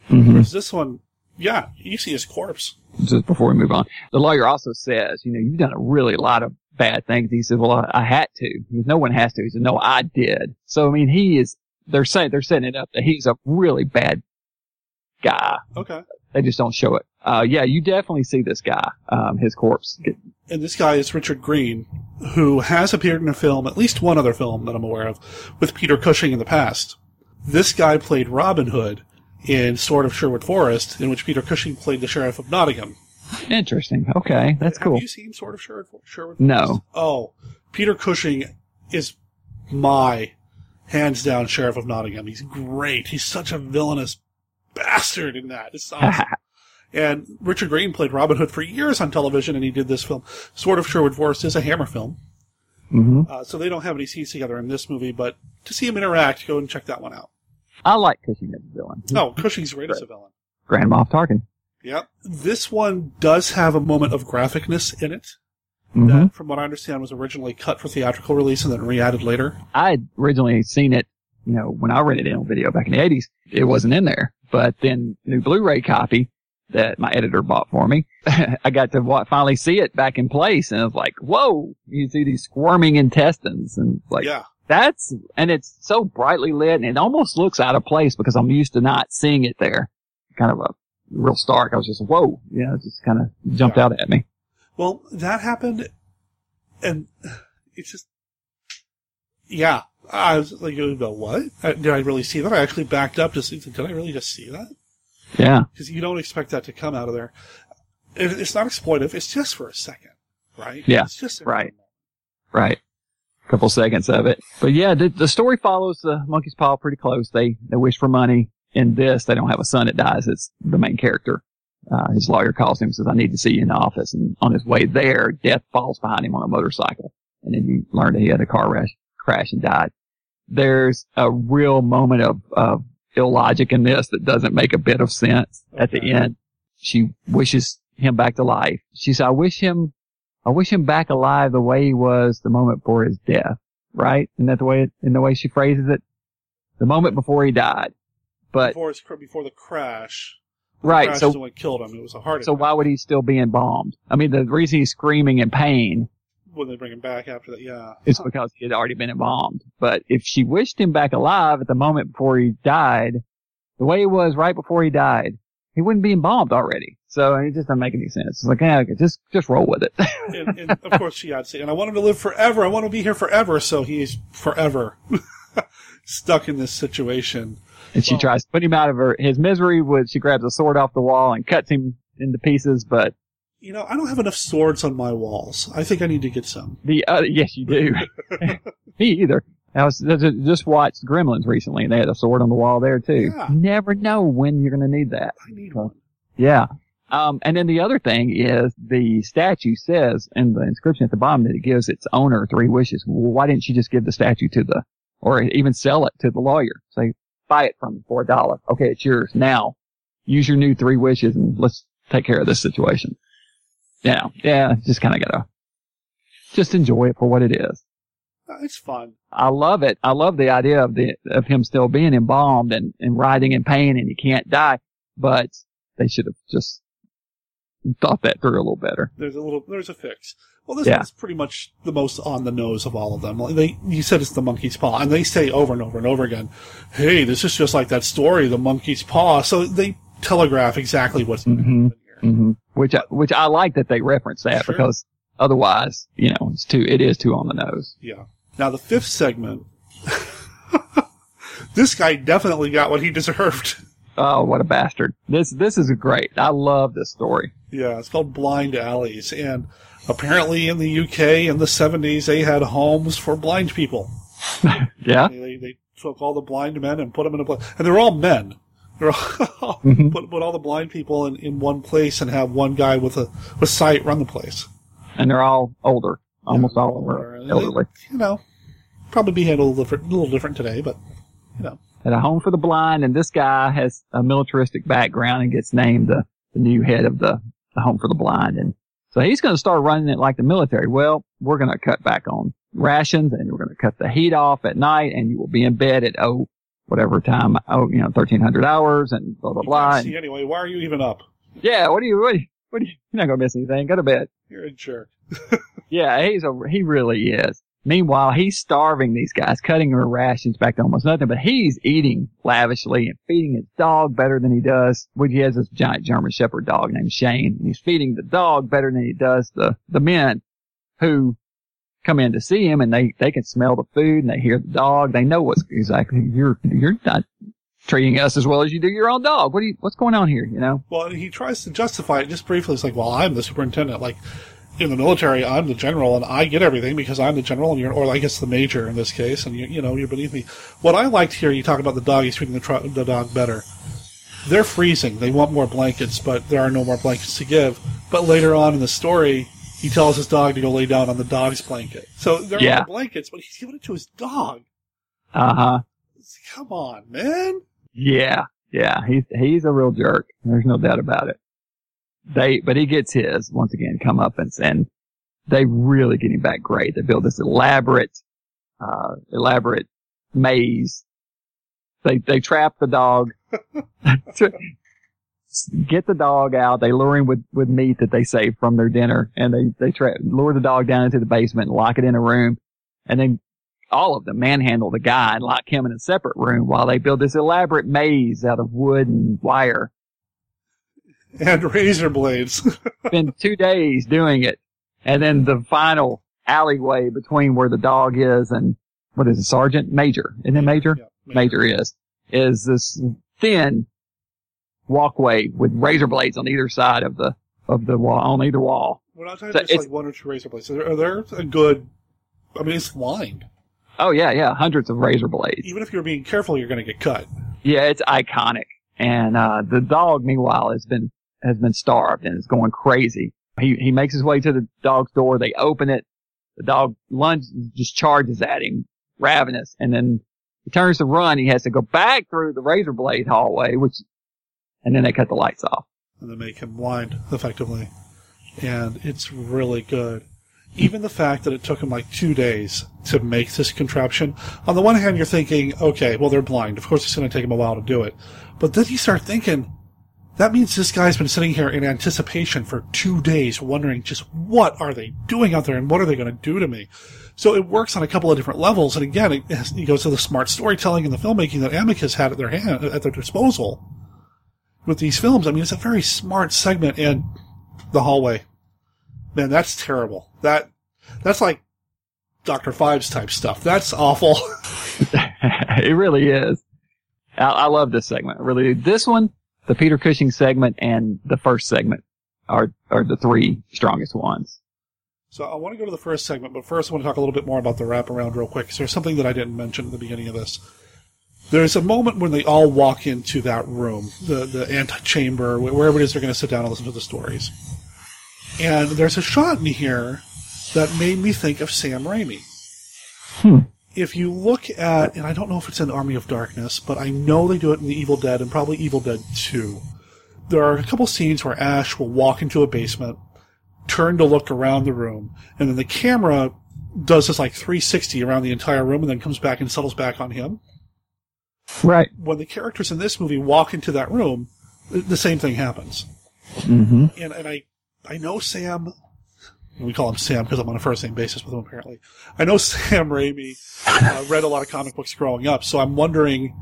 hmm Whereas this one, yeah, you see his corpse. Just before we move on, the lawyer also says, you know, you've done a really lot of bad things. He said, well, I, I had to. He said, no one has to. He said, no, I did. So, I mean, he is, they're saying, they're setting it up that he's a really bad guy. Okay. They just don't show it. Uh, yeah, you definitely see this guy, um, his corpse. And this guy is Richard Greene, who has appeared in a film, at least one other film that I'm aware of, with Peter Cushing in the past. This guy played Robin Hood in Sword of Sherwood Forest, in which Peter Cushing played the Sheriff of Nottingham. interesting. Okay. That's Have cool. Have you seen Sword of Sherwood, Sherwood Forest? No. Oh, Peter Cushing is my hands down Sheriff of Nottingham. He's great. He's such a villainous bastard in that. It's awesome. and Richard Greene played Robin Hood for years on television, and he did this film. Sword of Sherwood Forest is a Hammer film. hmm Uh, so they don't have any scenes together in this movie, but to see him interact, go and check that one out. I like Cushing as a villain. Oh, Cushing's great as a villain. Grand Moff Tarkin. Yep. This one does have a moment of graphicness in it. hmm That, from what I understand, was originally cut for theatrical release and then re-added later. I had originally seen it, you know, when I rented it on video back in the 80s, it wasn't in there. But then new Blu-ray copy, that my editor bought for me. I got to finally see it back in place and I was like, whoa, you see these squirming intestines and like, yeah. that's, and it's so brightly lit and it almost looks out of place because I'm used to not seeing it there. Kind of a real stark. I was just, whoa, yeah, it just kind of jumped Yeah. out at me. Well, that happened, and it's just, yeah. I was like, you go, what? Did I really see that? I actually backed up to see. Did I really just see that? Yeah. Because you don't expect that to come out of there. It's not exploitive. It's just for a second, right? Yeah, It's just right. Right. A couple seconds of it. But yeah, the, the story follows the monkey's paw pretty close. They, they wish for money. In this, they don't have a son that dies. It's the main character. Uh, his lawyer calls him and says, I need to see you in the office. And on his way there, death falls behind him on a motorcycle. And then you learn that he had a car crash, crash and died. There's a real moment of, of illogic in this that doesn't make a bit of sense at the end. She wishes him back to life. She said, I wish him I wish him back alive the way he was the moment before his death. Right? Isn't that the way, it, in the way she phrases it? The moment before he died. But, before, his, before the crash. right, crash so, what killed him. It was a heart so attack why would he still be embalmed? I mean, the reason he's screaming in pain when they bring him back after that. Yeah. It's because he had already been embalmed. But if she wished him back alive at the moment before he died, the way he was right before he died, he wouldn't be embalmed already. So it just doesn't make any sense. It's like, yeah, okay, just, just roll with it. and, and of course she had to say, and I want him to live forever. I want to be here forever. So he's forever stuck in this situation. And she Well- tries to put him out of her, his misery with, she grabs a sword off the wall and cuts him into pieces, but You know, I don't have enough swords on my walls. I think I need to get some. the other, yes, you do. Me either. I was just watched Gremlins recently and they had a sword on the wall there too. Yeah. You never know when you're going to need that. I need one. Yeah. Um, and then the other thing is the statue says in the inscription at the bottom that it gives its owner three wishes. Well, why didn't you just give the statue to the, or even sell it to the lawyer? Say, buy it from me for a dollar. Okay, it's yours. Now, use your new three wishes and let's take care of this situation. Yeah, yeah, just kind of gotta, just enjoy it for what it is. Uh, It's fun. I love it. I love the idea of the of him still being embalmed and, and writhing in pain and he can't die. But they should have just thought that through a little better. There's a little, there's a fix. Well, this Yeah. one's pretty much the most on the nose of all of them. Like they, you said it's the monkey's paw, and they say over and over and over again, "Hey, this is just like that story, the monkey's paw." So they telegraph exactly what's going to happen here. hmm Which I, which I like that they reference that Sure. because otherwise, you know, it's too it is too on the nose. Yeah. Now the fifth segment, this guy definitely got what he deserved. Oh, what a bastard! This this is great. I love this story. Yeah, it's called Blind Alleys, and apparently in the UK in the '70s they had homes for blind people. Yeah. They, they, they took all the blind men and put them in a place, and they're all men. All, Mhm. put, put all the blind people in, in one place and have one guy with a with sight run the place. And they're all older. Almost all of them are they- elderly. You know, probably be handled a little different, a little different today, but you know, At a home for the blind, and this guy has a militaristic background and gets named the, the new head of the, the home for the blind. And so he's going to start running it like the military. Well, we're going to cut back on rations and we're going to cut the heat off at night and you will be in bed at, oh, whatever time, oh, you know, 1300 hours and blah, blah, blah. see anyway. Why are you even up? yeah, what do you, what do you, what do you, you're not going to miss anything. Go to bed. You're a jerk. Yeah, he's a, he really is. Meanwhile, he's starving these guys, cutting their rations back to almost nothing, but he's eating lavishly and feeding his dog better than he does. Well, he has this giant German Shepherd dog named Shane, and he's feeding the dog better than he does the, the men who come in to see him and they, they can smell the food and they hear the dog. They know what's exactly, you're, you're not treating us as well as you do your own dog. What do you, what's going on here, you know? Well, he tries to justify it just briefly. It's like, well, I'm the superintendent. Like in the military, I'm the general, and I get everything because I'm the general, and you're, or I guess the major in this case, and you, you know, you're beneath me. What I liked here, you talk about the dog. He's treating the, tr- the dog better. They're freezing. They want more blankets, but there are no more blankets to give. But later on in the story, he tells his dog to go lay down on the dog's blanket. So they're Yeah. no blankets, but he's giving it to his dog. Uh huh. Come on, man. Yeah, yeah, he's he's a real jerk. There's no doubt about it. They, but he gets his once again come up and and they really get him back great. They build this elaborate, uh, elaborate maze. They they trap the dog. get the dog out. They lure him with, with meat that they saved from their dinner and they, they tra- lure the dog down into the basement and lock it in a room and then all of them manhandle the guy and lock him in a separate room while they build this elaborate maze out of wood and wire. And razor blades. Spend two days doing it. And then the final alleyway between where the dog is and what is it, Sergeant? Major. Isn't it Major? Yeah, Major is, is this thin walkway with razor blades on either side of the, of the wall, on either wall. We're not talking So it's- like one or two razor blades. Are there a good? I mean, it's lined. Oh yeah, yeah, hundreds of razor blades. Even if you're being careful, you're going to get cut. Yeah, it's iconic. And uh the dog, meanwhile, has been has been starved and is going crazy. He he makes his way to the dog's door. They open it. The dog lunges, just charges at him, ravenous, and then he turns to run. He has to go back through the razor blade hallway, which, and then they cut the lights off. and they make him blind effectively. And it's really good. Even the fact that it took him like two days to make this contraption. On the one hand, you're thinking, okay, well, they're blind. Of course, it's going to take him a while to do it. But then you start thinking, that means this guy's been sitting here in anticipation for two days, wondering just what are they doing out there and what are they going to do to me? So it works on a couple of different levels. And again, it, it goes to the smart storytelling and the filmmaking that Amicus had at their hand, at their disposal with these films. I mean, it's a very smart segment in the hallway. Man, that's terrible. That that's like Doctor Phibes type stuff. That's awful. it really is. I, I love this segment. Really. This one, the Peter Cushing segment, and the first segment are are the three strongest ones. so I want to go to the first segment, but first I want to talk a little bit more about the wraparound real quick. 'cause there's something that I didn't mention at the beginning of this. There's a moment when they all walk into that room, the the antechamber, wherever it is they're going to sit down and listen to the stories. And there's a shot in here that made me think of Sam Raimi. Hmm. if you look at, and I don't know if it's in Army of Darkness, but I know they do it in The Evil Dead and probably Evil Dead 2. There are a couple scenes where Ash will walk into a basement, turn to look around the room, and then the camera does this like 360 around the entire room and then comes back and settles back on him. Right. When the characters in this movie walk into that room, the same thing happens. Mm-hmm. And, and I, I know Sam, we call him Sam because I'm on a first name basis with him apparently. I know Sam Raimi uh, read a lot of comic books growing up, so I'm wondering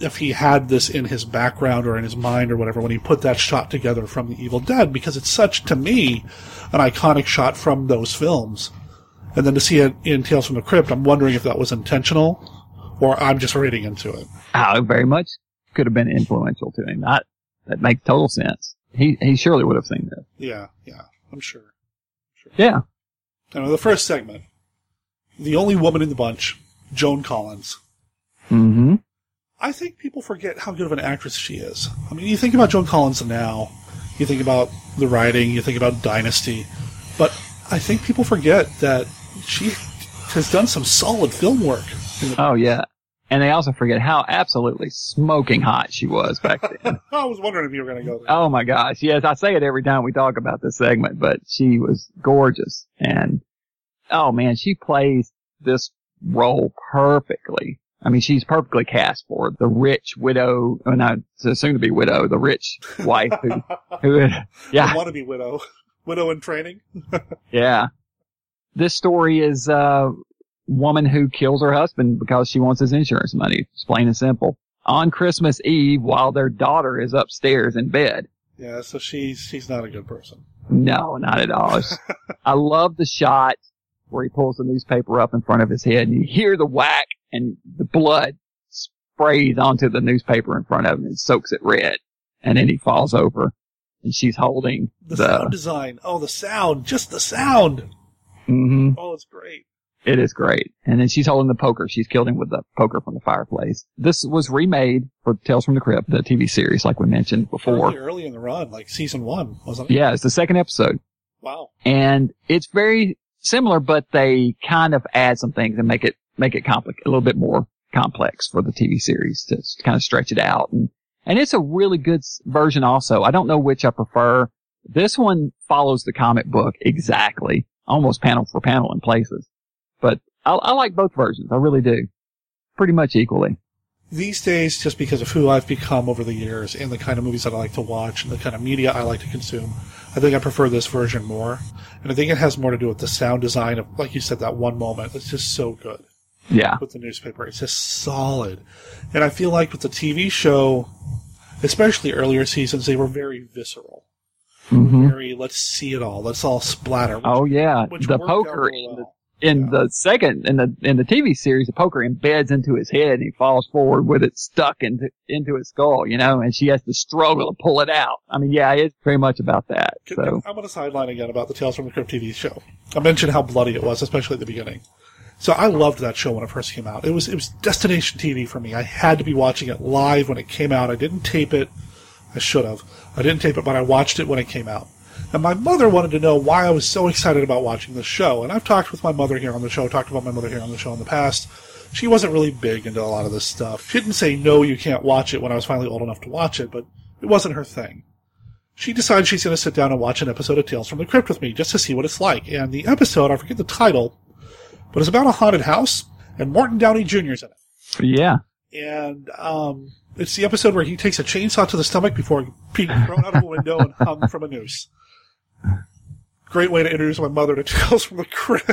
if he had this in his background or in his mind or whatever when he put that shot together from The Evil Dead because it's such, to me, an iconic shot from those films. And then to see it in Tales from the Crypt, I'm wondering if that was intentional or I'm just reading into it. Oh, very much could have been influential to him. That that makes total sense. He he surely would have seen this. Yeah, yeah, I'm sure. Yeah. Now, the first segment, the only woman in the bunch, Joan Collins. Mm-hmm. I think people forget how good of an actress she is. I mean, you think about Joan Collins now, you think about the writing, you think about Dynasty, but I think people forget that she has done some solid film work. Oh yeah. And they also forget how absolutely smoking hot she was back then. I was wondering if you were going to go there. oh my gosh. Yes, I say it every time we talk about this segment, but she was gorgeous. And oh man, she plays this role perfectly. I mean, she's perfectly cast for the rich widow, or not soon to be widow, the rich wife who, who, yeah, The wannabe widow. Widow in training. Yeah. This story is a woman who kills her husband because she wants his insurance money. It's plain and simple. On Christmas Eve, while their daughter is upstairs in bed. Yeah, so she's she's not a good person. No, not at all. I love the shot where he pulls the newspaper up in front of his head and you hear the whack and the blood sprays onto the newspaper in front of him and soaks it red. And then he falls over and she's holding The, the, sound design. Oh, the sound. Just the sound. Mhm. Oh, it's great. It is great. And then she's holding the poker. She's killed him with the poker from the fireplace. This was remade for Tales from the Crypt, the TV series, like we mentioned before. Early, early in the run, like season one, wasn't it? Yeah, it's the second episode. Wow. And it's very similar, but they kind of add some things and make it, make it complicated, a little bit more complex for the TV series to kind of stretch it out. And, and it's a really good version also. I don't know which I prefer. This one follows the comic book exactly, almost panel for panel in places. But I, I like both versions. I really do. Pretty much equally. these days, just because of who I've become over the years and the kind of movies that I like to watch and the kind of media I like to consume, I think I prefer this version more. And I think it has more to do with the sound design of, like you said, that one moment. It's just so good Yeah. with the newspaper. It's just solid. And I feel like with the TV show, especially earlier seasons, they were very visceral. hmm Very, let's see it all. Let's all splatter. which- Oh yeah, the poker well. In Yeah. the second in the in the TV series, the poker embeds into his head and he falls forward with it stuck into into his skull, you know, and she has to struggle to pull it out. I mean, yeah, it's very much about that. Can- So I'm going to sideline again about the Tales from the Crypt TV show. I mentioned how bloody it was, especially at the beginning. So I loved that show when it first came out. It was it was destination TV for me. I had to be watching it live when it came out. I didn't tape it. I should have. I didn't tape it, but I watched it when it came out. And my mother wanted to know why I was so excited about watching this show. And I've talked with my mother here on the show, talked about my mother here on the show in the past. She wasn't really big into a lot of this stuff. She didn't say, no, you can't watch it when I was finally old enough to watch it, but it wasn't her thing she decides she's going to sit down and watch an episode of Tales from the Crypt with me just to see what it's like. And the episode, I forget the title, but it's about a haunted house, and Morton Downey Jr.'s in it. yeah, And um, it's the episode where he takes a chainsaw to the stomach before being thrown out of a window and hung from a noose. Great way to introduce my mother to Tales from the Crypt.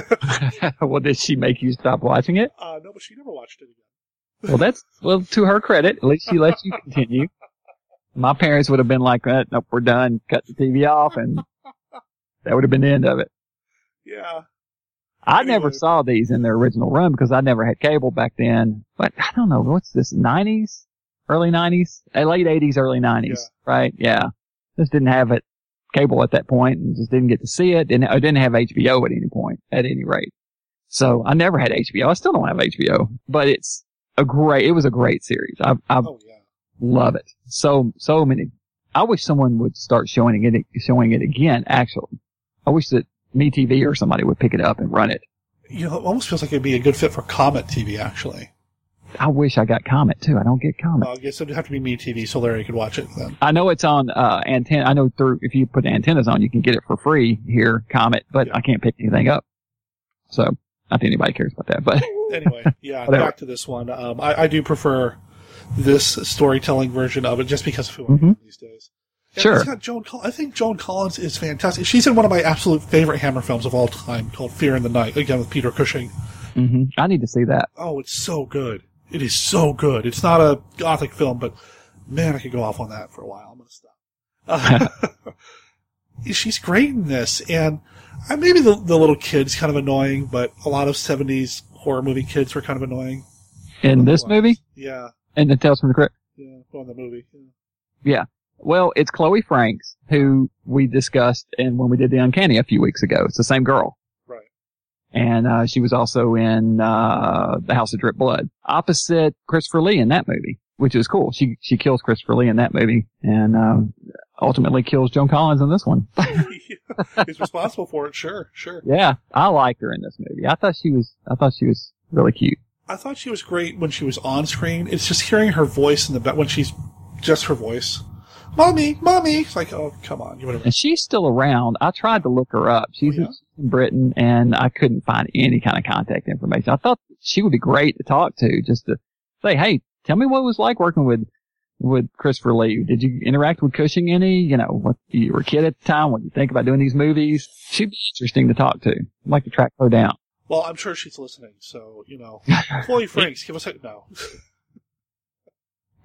well, did she make you stop watching it? Uh, no, but she never watched it again. Well, that's well to her credit. At least she let you continue. My parents would have been like, uh, "Nope, we're done. Cut the TV off," and that would have been the end of it. Yeah. I Anyway. never saw these in their original run because I never had cable back then. But I don't know what's this nineties, early nineties, late eighties, early nineties, right? Yeah, just didn't have it cable at that point and just didn't get to see it. Didn't I didn't have HBO at any point, at any rate. So I never had HBO. I still don't have HBO, but it's a great. It was a great series. I I Oh, yeah. love it. So so many. I wish someone would start showing it showing it again. Actually, I wish that MeTV or somebody would pick it up and run it. You know, it almost feels like it'd be a good fit for Comet TV, actually. I wish I got Comet too. I don't get Comet. Uh, I guess it'd have to be Me TV so Larry could watch it then. I know it's on uh antenna. I know through if you put antennas on, you can get it for free here, Comet, but Yeah. I can't pick anything up. So not that anybody cares about that, but anyway, yeah, back to this one. Um, I, I do prefer this storytelling version of it just because of who I am Mhm. these days. And Sure. It's got Joan. Col- I think Joan Collins is fantastic. She's in one of my absolute favorite Hammer films of all time, called Fear in the Night, again with Peter Cushing. hmm I need to see that. Oh, it's so good. It is so good. It's not a gothic film, but man, I could go off on that for a while. I'm going to stop. Uh, she's great in this, and uh, maybe the, the little kid's kind of annoying, but a lot of 70s horror movie kids were kind of annoying. In this movie, Yeah, in the Tales from the Crypt. yeah, in the movie. Yeah. Yeah. Well, it's Chloe Franks who we discussed and when we did the Uncanny a few weeks ago. It's the same girl. And uh, she was also in uh, The House That Dripped Blood, opposite Christopher Lee in that movie, which is cool. She she kills Christopher Lee in that movie, and um, ultimately kills Joan Collins in this one. He's responsible for it. Sure, sure. yeah, I liked her in this movie. I thought she was I thought she was really cute. I thought she was great when she was on screen. It's just hearing her voice in the back when she's just her voice. Mommy, mommy. It's like, oh, come on, you. And she's still around. I tried to look her up. She's Oh, yeah? in Britain, and I couldn't find any kind of contact information. I thought she would be great to talk to, just to say, "Hey, tell me what it was like working with with Christopher Lee. Did you interact with Cushing any? You know, what you were a kid at the time. What do you think about doing these movies? She'd be interesting to talk to. I'd like to track her down. Well, I'm sure she's listening, so you know, Chloe Franks, give us a no.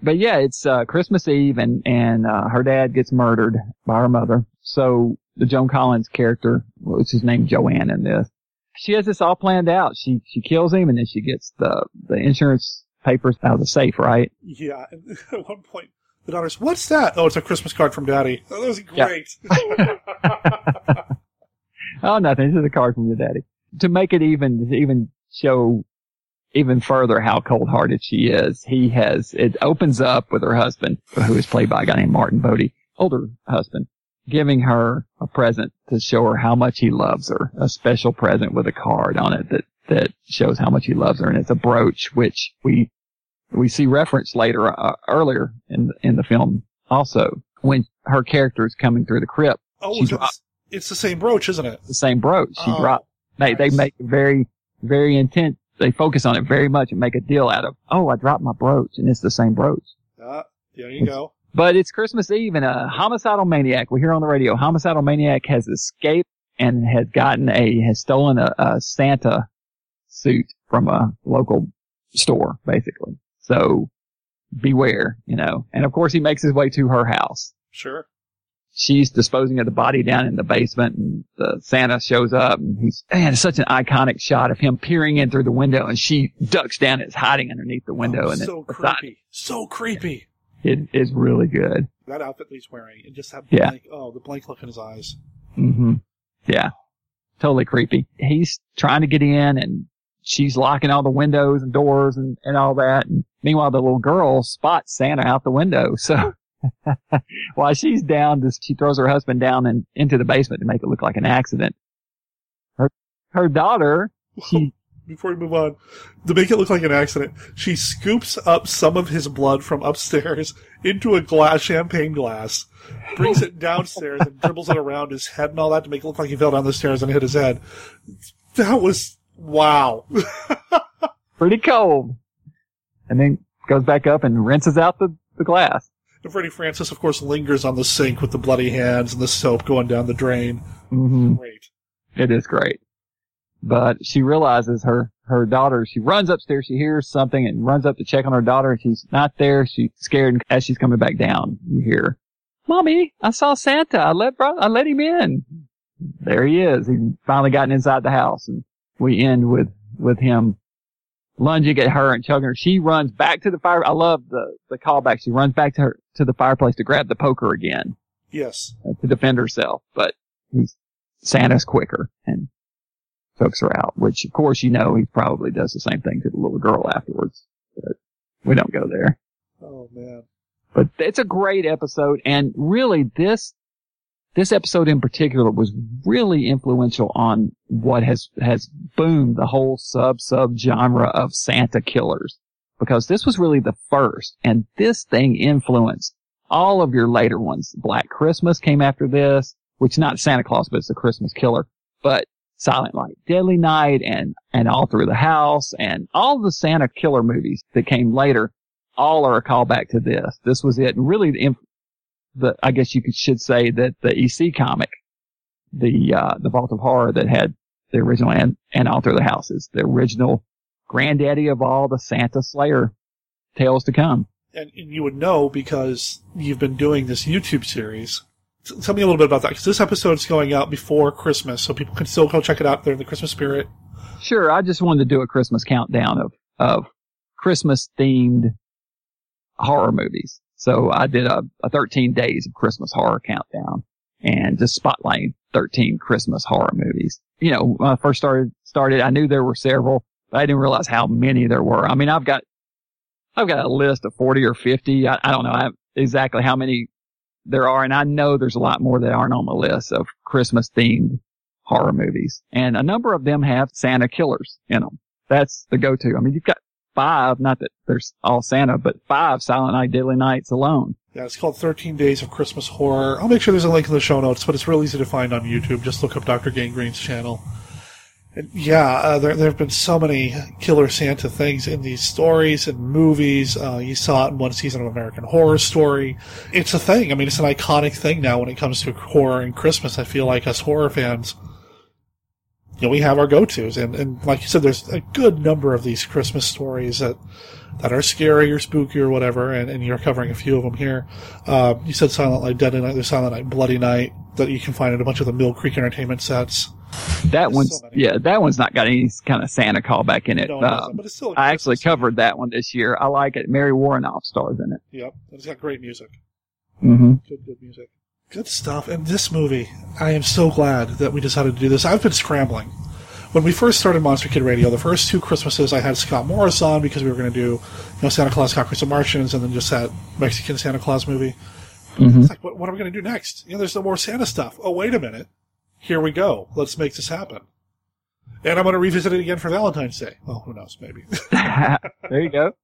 But yeah, it's uh, Christmas Eve, and and uh, her dad gets murdered by her mother. So the Joan Collins character, what's his name, Joanne, in this, she has this all planned out. She she kills him, and then she gets the the insurance papers out of the safe, right? Yeah, at one point, the daughter's, "What's that?" Oh, it's a Christmas card from Daddy. Oh, that was Yeah. great. Oh, nothing. This is a card from your daddy. To make it even to even show even further how cold-hearted she is, he has it opens up with her husband, who is played by a guy named Martin Boddey, older husband, giving her a present to show her how much he loves her. A special present with a card on it that that shows how much he loves her, and it's a brooch which we we see reference later uh, earlier in in the film also when her character is coming through the crypt. Oh, it's, it's the same brooch, isn't it? the same brooch. She Oh, dropped. They they make very very intent they focus on it very much and make a deal out of, oh, I dropped my brooch and it's the same brooch. Uh, there you go. But it's Christmas Eve and a homicidal maniac, we hear on the radio, homicidal maniac has escaped and has gotten a, has stolen a, a Santa suit from a local store, basically. So beware, you know. And of course he makes his way to her house. Sure. She's disposing of the body down in the basement and the Santa shows up and he's, man, such an iconic shot of him peering in through the window and she ducks down and is hiding underneath the window Oh, and so it's beside- creepy. So creepy. It is really good. That outfit that he's wearing, and just that Yeah. blank, oh, the blank look in his eyes. Mm-hmm. Yeah. Totally creepy. He's trying to get in and she's locking all the windows and doors and, and all that. And meanwhile, the little girl spots Santa out the window. So while she's down, she throws her husband down and into the basement to make it look like an accident. Her, her daughter, she, Before we move on, to make it look like an accident, she scoops up some of his blood from upstairs into a glass, champagne glass, brings it downstairs and dribbles it around his head and all that to make it look like he fell down the stairs and hit his head. That was, wow. pretty cold. And then goes back up and rinses out the, the glass. And Freddie Francis, of course, lingers on the sink with the bloody hands and the soap going down the drain. hmm Great. It is great. But she realizes her, her daughter, she runs upstairs, she hears something and runs up to check on her daughter. She's not there. She's scared. And as she's coming back down, you hear, Mommy, I saw Santa. I let, bro- I let him in. There he is. He's finally gotten inside the house and we end with, with him lunging at her and chugging her. She runs back to the fire. I love the, the callback. She runs back to her, to the fireplace to grab the poker again Yes. uh, to defend herself, but he's Santa's quicker and chokes her out, which of course you know he probably does the same thing to the little girl afterwards, but we don't go there. Oh, man. But it's a great episode and really this, this episode in particular was really influential on what has, has boomed the whole sub sub genre of Santa killers because this was really the first and this thing influenced all of your later ones. Black Christmas came after this, which not Santa Claus, but it's a Christmas killer. But Silent Night, Deadly Night, and and All Through the House, and all the Santa killer movies that came later, all are a callback to this. This was it, and really the, I guess you could should say that the EC comic, the uh, the Vault of Horror that had the original and and All Through the House is the original granddaddy of all the Santa Slayer tales to come. And, and you would know because you've been doing this YouTube series. T- Tell me a little bit about that because this episode is going out before Christmas, so people can still go check it out. They're in the Christmas spirit. Sure, I just wanted to do a Christmas countdown of of Christmas themed horror movies. So I did a, a 13 days of Christmas horror countdown and just spotlighting 13 Christmas horror movies. You know, when I first started started, I knew there were several, but I didn't realize how many there were. I mean, I've got I've got a list of 40 or 50. I, I don't know exactly how many there are, and I know there's a lot more that aren't on the list of Christmas themed horror movies. And a number of them have Santa killers in them. That's the go-to. I mean, you've got five, not that there's all Santa, but five Silent Night, Deadly Nights alone. Yeah, it's called 13 Days of Christmas Horror. I'll make sure there's a link in the show notes, but it's real easy to find on YouTube. Just look up Dr. Gangrene's channel. And yeah, uh, there, there have been so many killer Santa things in these stories and movies. Uh, you saw it in one season of American Horror Story. It's a thing. I mean, it's an iconic thing now when it comes to horror and Christmas. I feel like us horror fans, you know, we have our go-tos. And, and like you said, there's a good number of these Christmas stories that, that are scary or spooky or whatever, and, and you're covering a few of them here. Uh, you said Silent Night, Deadly Night, there's Silent Night, Bloody Night that you can find in a bunch of the Mill Creek Entertainment sets. That one's, so yeah, that one's not got any kind of Santa callback in it. No, it doesn't, but it's still I actually Christmas covered that one this year. I like it. Mary Woronov stars in it. Yep, it's got great music. Mm-hmm. Good, good music. Good stuff. And this movie, I am so glad that we decided to do this. I've been scrambling. When we first started Monster Kid Radio, the first two Christmases I had Scott Morris on because we were going to do, you know, Santa Claus, Conquers, the Martians, and then just that Mexican Santa Claus movie. Mm-hmm. It's like, what, what are we going to do next? You know, there's no more Santa stuff. Oh, wait a minute. Here we go. Let's make this happen. And I'm going to revisit it again for Valentine's Day. Oh, who knows? Maybe. there you go.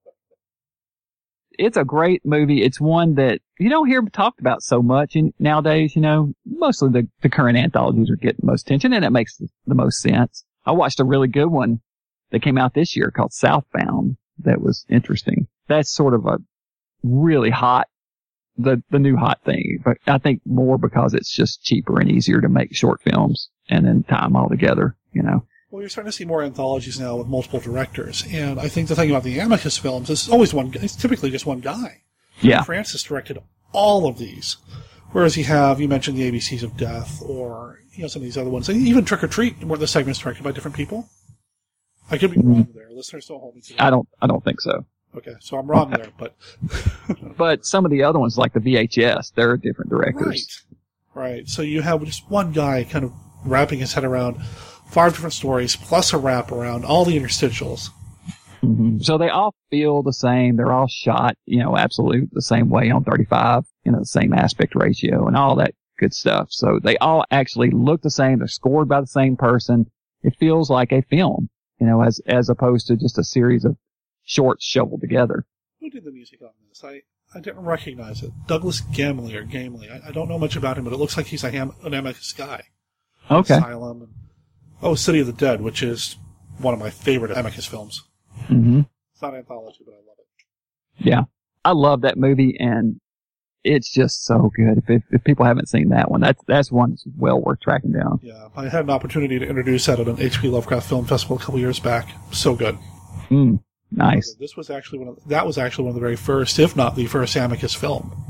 It's a great movie. It's one that you don't hear talked about so much in, nowadays. You know, mostly the, the current anthologies are getting most attention, and it makes the most sense. I watched a really good one that came out this year called Southbound that was interesting. That's sort of a really hot, the, the new hot thing, but I think more because it's just cheaper and easier to make short films and then tie them all together, you know. Well, you're starting to see more anthologies now with multiple directors, and I think the thing about the Amicus films is always one. Guy it's typically just one guy. Yeah. Francis directed all of these, whereas you have you mentioned the ABCs of Death, or you know some of these other ones, even Trick or Treat, where the segments directed by different people. I could be wrong mm-hmm. there. Listeners don't hold me to that. I don't, I don't think so. Okay, so I'm wrong there, but But some of the other ones, like the VHS, they're different directors. right, right. So you have just one guy kind of wrapping his head around five different stories plus a wrap around all the interstitials. hmm So they all feel the same. They're all shot, you know, absolute the same way on 35, you know, the same aspect ratio and all that good stuff. So they all actually look the same. They're scored by the same person. It feels like a film, you know, as, as opposed to just a series of shorts shoveled together. Who did the music on this? I, I didn't recognize it. Douglas Gamley or Gamley. I, I don't know much about him, but it looks like he's a ham, an Amicus guy. Okay. Asylum. And, oh, City of the Dead, which is one of my favorite Amicus films. hmm It's not anthology, but I love it. Yeah. I love that movie and it's just so good. If, if, if people haven't seen that one, that's, that's one that's well worth tracking down. Yeah, I had an opportunity to introduce that at an HP Lovecraft Film Festival a couple years back. So good. Mm, nice. This was actually one of that was actually one of the very first, if not the first, Amicus film.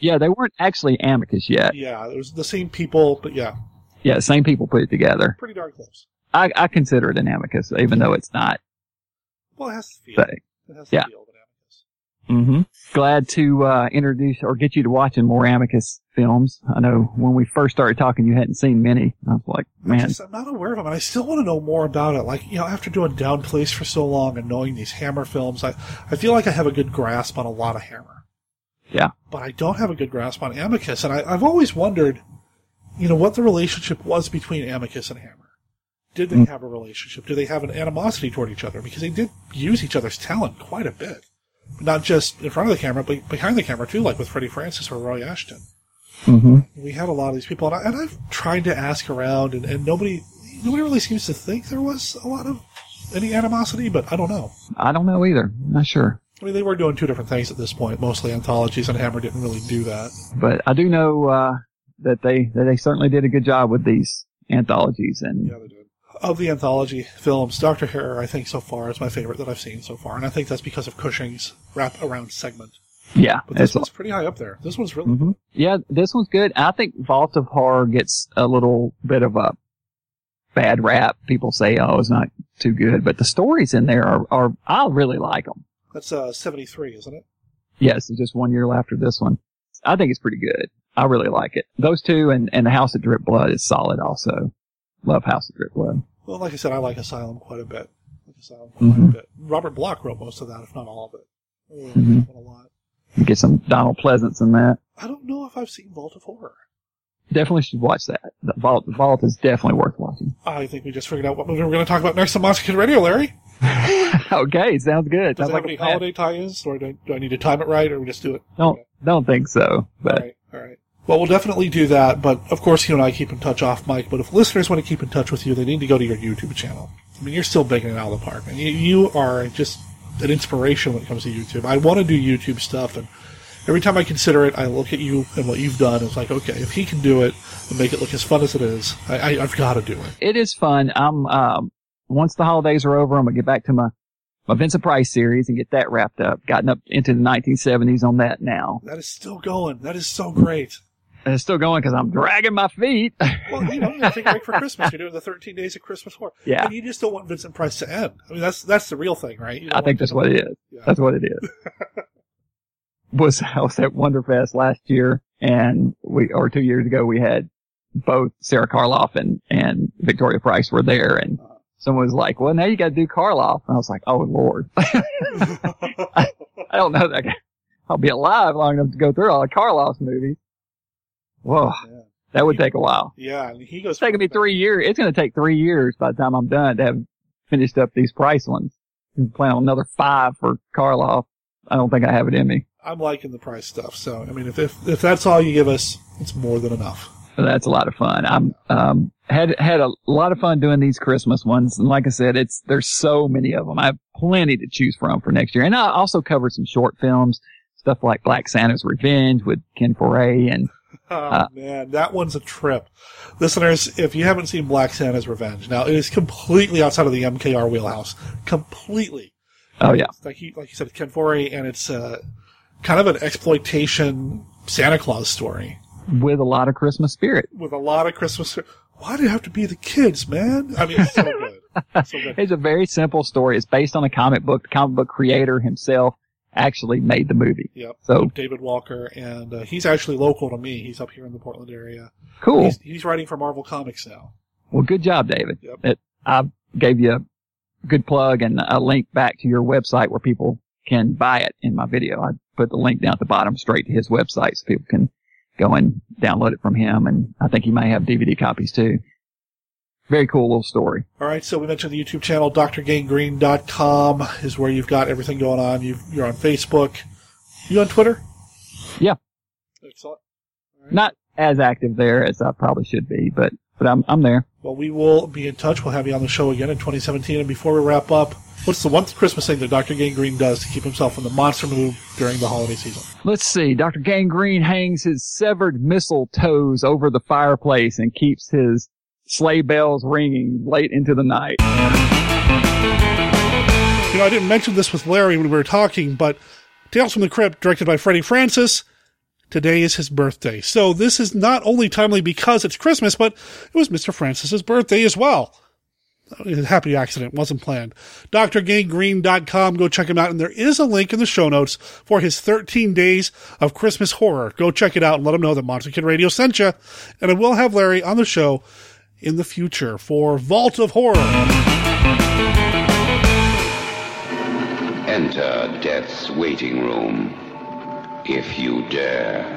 Yeah, they weren't actually amicus yet. Yeah, it was the same people, but yeah, Yeah, same people put it together. pretty darn close. I, I consider it an amicus, even though it's not. Well, it has to feel. Say. It has to Yeah. feel an Amicus. hmm Glad to uh, introduce or get you to watching more amicus films. I know when we first started talking, you hadn't seen many. I was like, man, just, I'm not aware of them, and I still want to know more about it. Like, you know, after doing Down Place for so long and knowing these Hammer films, I, I feel like I have a good grasp on a lot of Hammer. yeah, But I don't have a good grasp on Amicus, and I, I've always wondered, you know, what the relationship was between Amicus and Hammer. Did they Mm. have a relationship? Do they have an animosity toward each other? Because they did use each other's talent quite a bit. Not just in front of the camera, but behind the camera too, like with Freddie Francis or Roy Ashton. hmm we had a lot of these people, and, I, and I've tried to ask around, and, and nobody nobody really seems to think there was a lot of any animosity, but I don't know. I don't know either. Not sure. I mean, they were doing two different things at this point, mostly anthologies, and Hammer didn't really do that. But I do know uh, that they that they certainly did a good job with these anthologies, and Yeah, they did. Of the anthology films, Doctor Terror, I think so far is my favorite that I've seen so far, and I think that's because of Cushing's wrap around segment. yeah, But this one's pretty high up there. This one's really Mhm. Yeah, this one's good. I think Vault of Horror gets a little bit of a bad rap. People say, "Oh, it's not too good," but the stories in there are, are I really like them. that's uh, seventy three, isn't it? Yes, it's just one year after this one. I think it's pretty good. I really like it. Those two and and the House That Dripped Blood is solid. Also, love House That Dripped Blood. Well, like I said, I like Asylum quite a bit. Like Asylum quite Mhm. a bit. Robert Bloch wrote most of that, if not all of it. Like Mhm. a lot. You get some Donald Pleasence in that. I don't know if I've seen Vault of Horror. Definitely should watch that. The Vault, the Vault is definitely worth watching. I think we just figured out what movie we're going to talk about next on Monster Kid Radio, Larry. okay, sounds good. Does Sounds it like have any holiday tie-ins, or do I, do I need to time it right, or we just do it? Don't don't think so, but All right, all right. Well, we'll definitely do that, but of course, you and I keep in touch off mic. But if listeners want to keep in touch with you, they need to go to your YouTube channel. I mean, you're still banging it out of the park, and you, you are just an inspiration when it comes to YouTube. I want to do YouTube stuff, and every time I consider it, I look at you and what you've done. And it's like, okay, if he can do it and make it look as fun as it is, I, I, I've got to do it. it is fun. I'm um once the holidays are over, I'm gonna get back to my my Vincent Price series and get that wrapped up. Gotten up into the 1970s on that now. That is still going. That is so great. And it's still going because I'm dragging my feet. Well, you know, you take a break for Christmas. You're doing the 13 days of Christmas horror. Yeah. And you just don't want Vincent Price to end. I mean, that's that's the real thing, right? I think that's what it is. Yeah. That's what it is. was I was at Wonderfest last year, and we or two years ago we had both Sarah Karloff and and Victoria Price were there, and someone was like, "Well, now you got to do Karloff," and I was like, "Oh Lord, I don't know that guy. I'll be alive long enough to go through all the Karloff's movies." Whoa, Yeah. that would take a while. Yeah, and he goes. It's taking me three years. It's going to take three years by the time I'm done to have finished up these Price ones. I'm planning on another five for Karloff. I don't think I have it in me. I'm liking the Price stuff. So, I mean, if if, if that's all you give us, it's more than enough. That's a lot of fun. I'm um had had a lot of fun doing these Christmas ones, and like I said, it's there's so many of them. I have plenty to choose from for next year, and I also covered some short films, stuff like Black Santa's Revenge with Ken Foree, and oh uh, man, that one's a trip. Listeners, if you haven't seen Black Santa's Revenge, now it is completely outside of the MKR wheelhouse, completely. Oh yeah, like he like you said, Ken Foree, and it's uh, kind of an exploitation Santa Claus story with a lot of Christmas spirit. With a lot of Christmas. Spirit. Why do you have to be the kids, man? I mean, it's so good. so good. It's a very simple story. It's based on a comic book. The comic book creator himself actually made the movie. Yep. So David Walker, and uh, he's actually local to me. He's up here in the Portland area. Cool. He's, he's writing for Marvel Comics now. Well, good job, David. Yep. It, I gave you a good plug and a link back to your website where people can buy it in my video. I put the link down at the bottom straight to his website so people can go and download it from him. And I think he may have DVD copies too. Very cool little story. All right. So we mentioned the YouTube channel, drgangrene.com is where you've got everything going on. you are on Facebook. You on Twitter? Yeah. Excellent. Right. Not as active there as I probably should be, but, but I'm, I'm there. Well, we will be in touch. We'll have you on the show again in 2017. And before we wrap up, What's the one Christmas thing that Dr. Gangrene does to keep himself in the monster mood during the holiday season? Let's see. Dr. Gangrene hangs his severed mistletoes over the fireplace and keeps his sleigh bells ringing late into the night. You know, I didn't mention this with Larry when we were talking, but Tales from the Crypt, directed by Freddie Francis, today is his birthday. So this is not only timely because it's Christmas, but it was Mr. Francis's birthday as well a happy accident wasn't planned. DrGangrene.com. Go check him out. And there is a link in the show notes for his 13 days of Christmas horror. Go check it out and let him know that Monster Kid Radio sent you. And I will have Larry on the show in the future for Vault of Horror. Enter Death's waiting room, if you dare.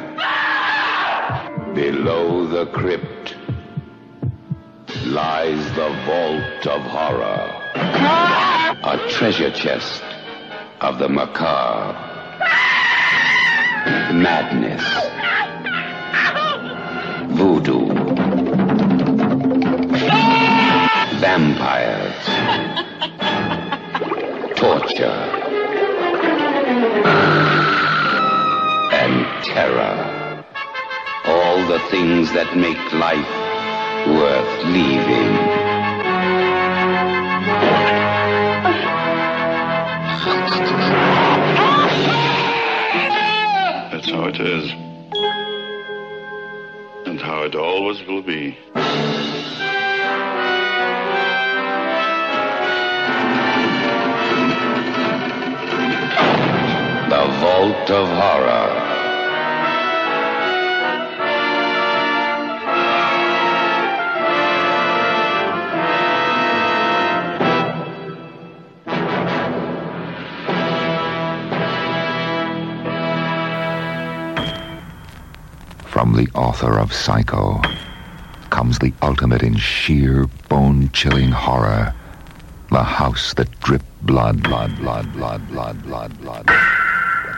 Below the crypt lies the Vault of Horror. A treasure chest of the macabre. Madness. Voodoo. Vampires. Torture. And terror. All the things that make life worth leaving. That's how it is. And how it always will be. The Vault of Horror. From the author of Psycho comes the ultimate in sheer bone-chilling horror. The house that dripped blood, blood, blood, blood, blood, blood, blood.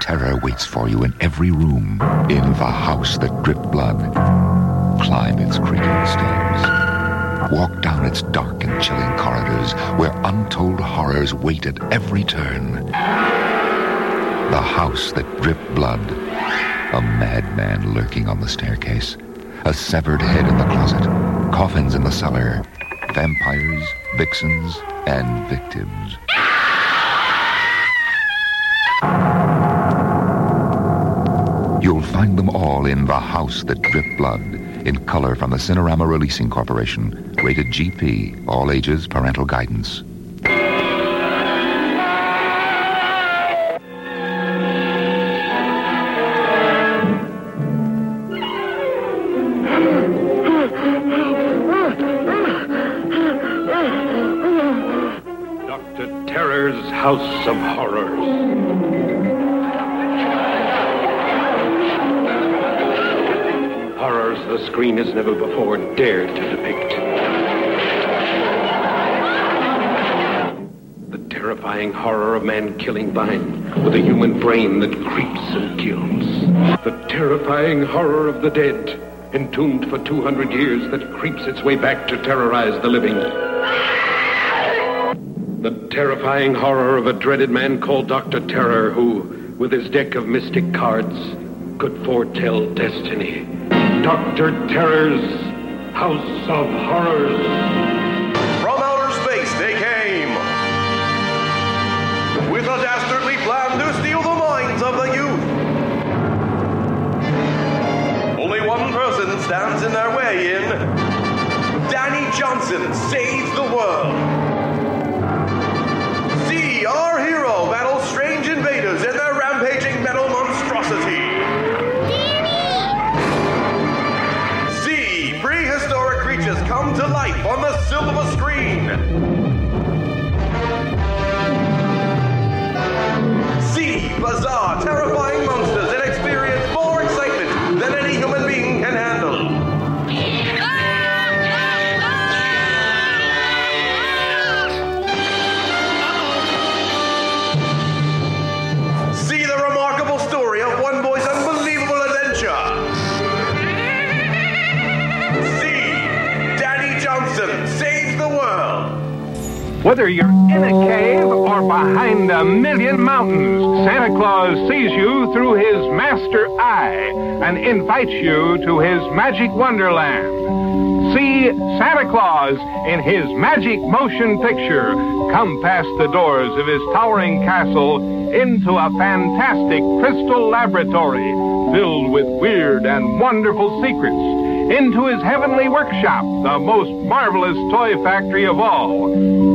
Terror waits for you in every room in the house that dripped blood. Climb its creaking stairs. Walk down its dark and chilling corridors where untold horrors wait at every turn. The house that dripped blood a madman lurking on the staircase. A severed head in the closet. Coffins in the cellar. Vampires, vixens, and victims. You'll find them all in The House That Dripped Blood, in color from the Cinerama Releasing Corporation. Rated GP, all ages, parental guidance. Dr. Terror's House of Horrors. Horrors the screen has never before dared to depict. The terrifying horror of man killing vine with a human brain that creeps and kills. The terrifying horror of the dead entombed for 200 years, that creeps its way back to terrorize the living. The terrifying horror of a dreaded man called Dr. Terror, who, with his deck of mystic cards, could foretell destiny. Dr. Terror's House of Horrors. From outer space they came with a dastardly plan to steal the minds of the youth. Only one person stands in their way in. Danny Johnson saves the world. Bizarre, terrifying monsters Whether you're in a cave or behind a million mountains, Santa Claus sees you through his master eye and invites you to his magic wonderland. See Santa Claus in his magic motion picture come past the doors of his towering castle into a fantastic crystal laboratory filled with weird and wonderful secrets into his heavenly workshop, the most marvelous toy factory of all.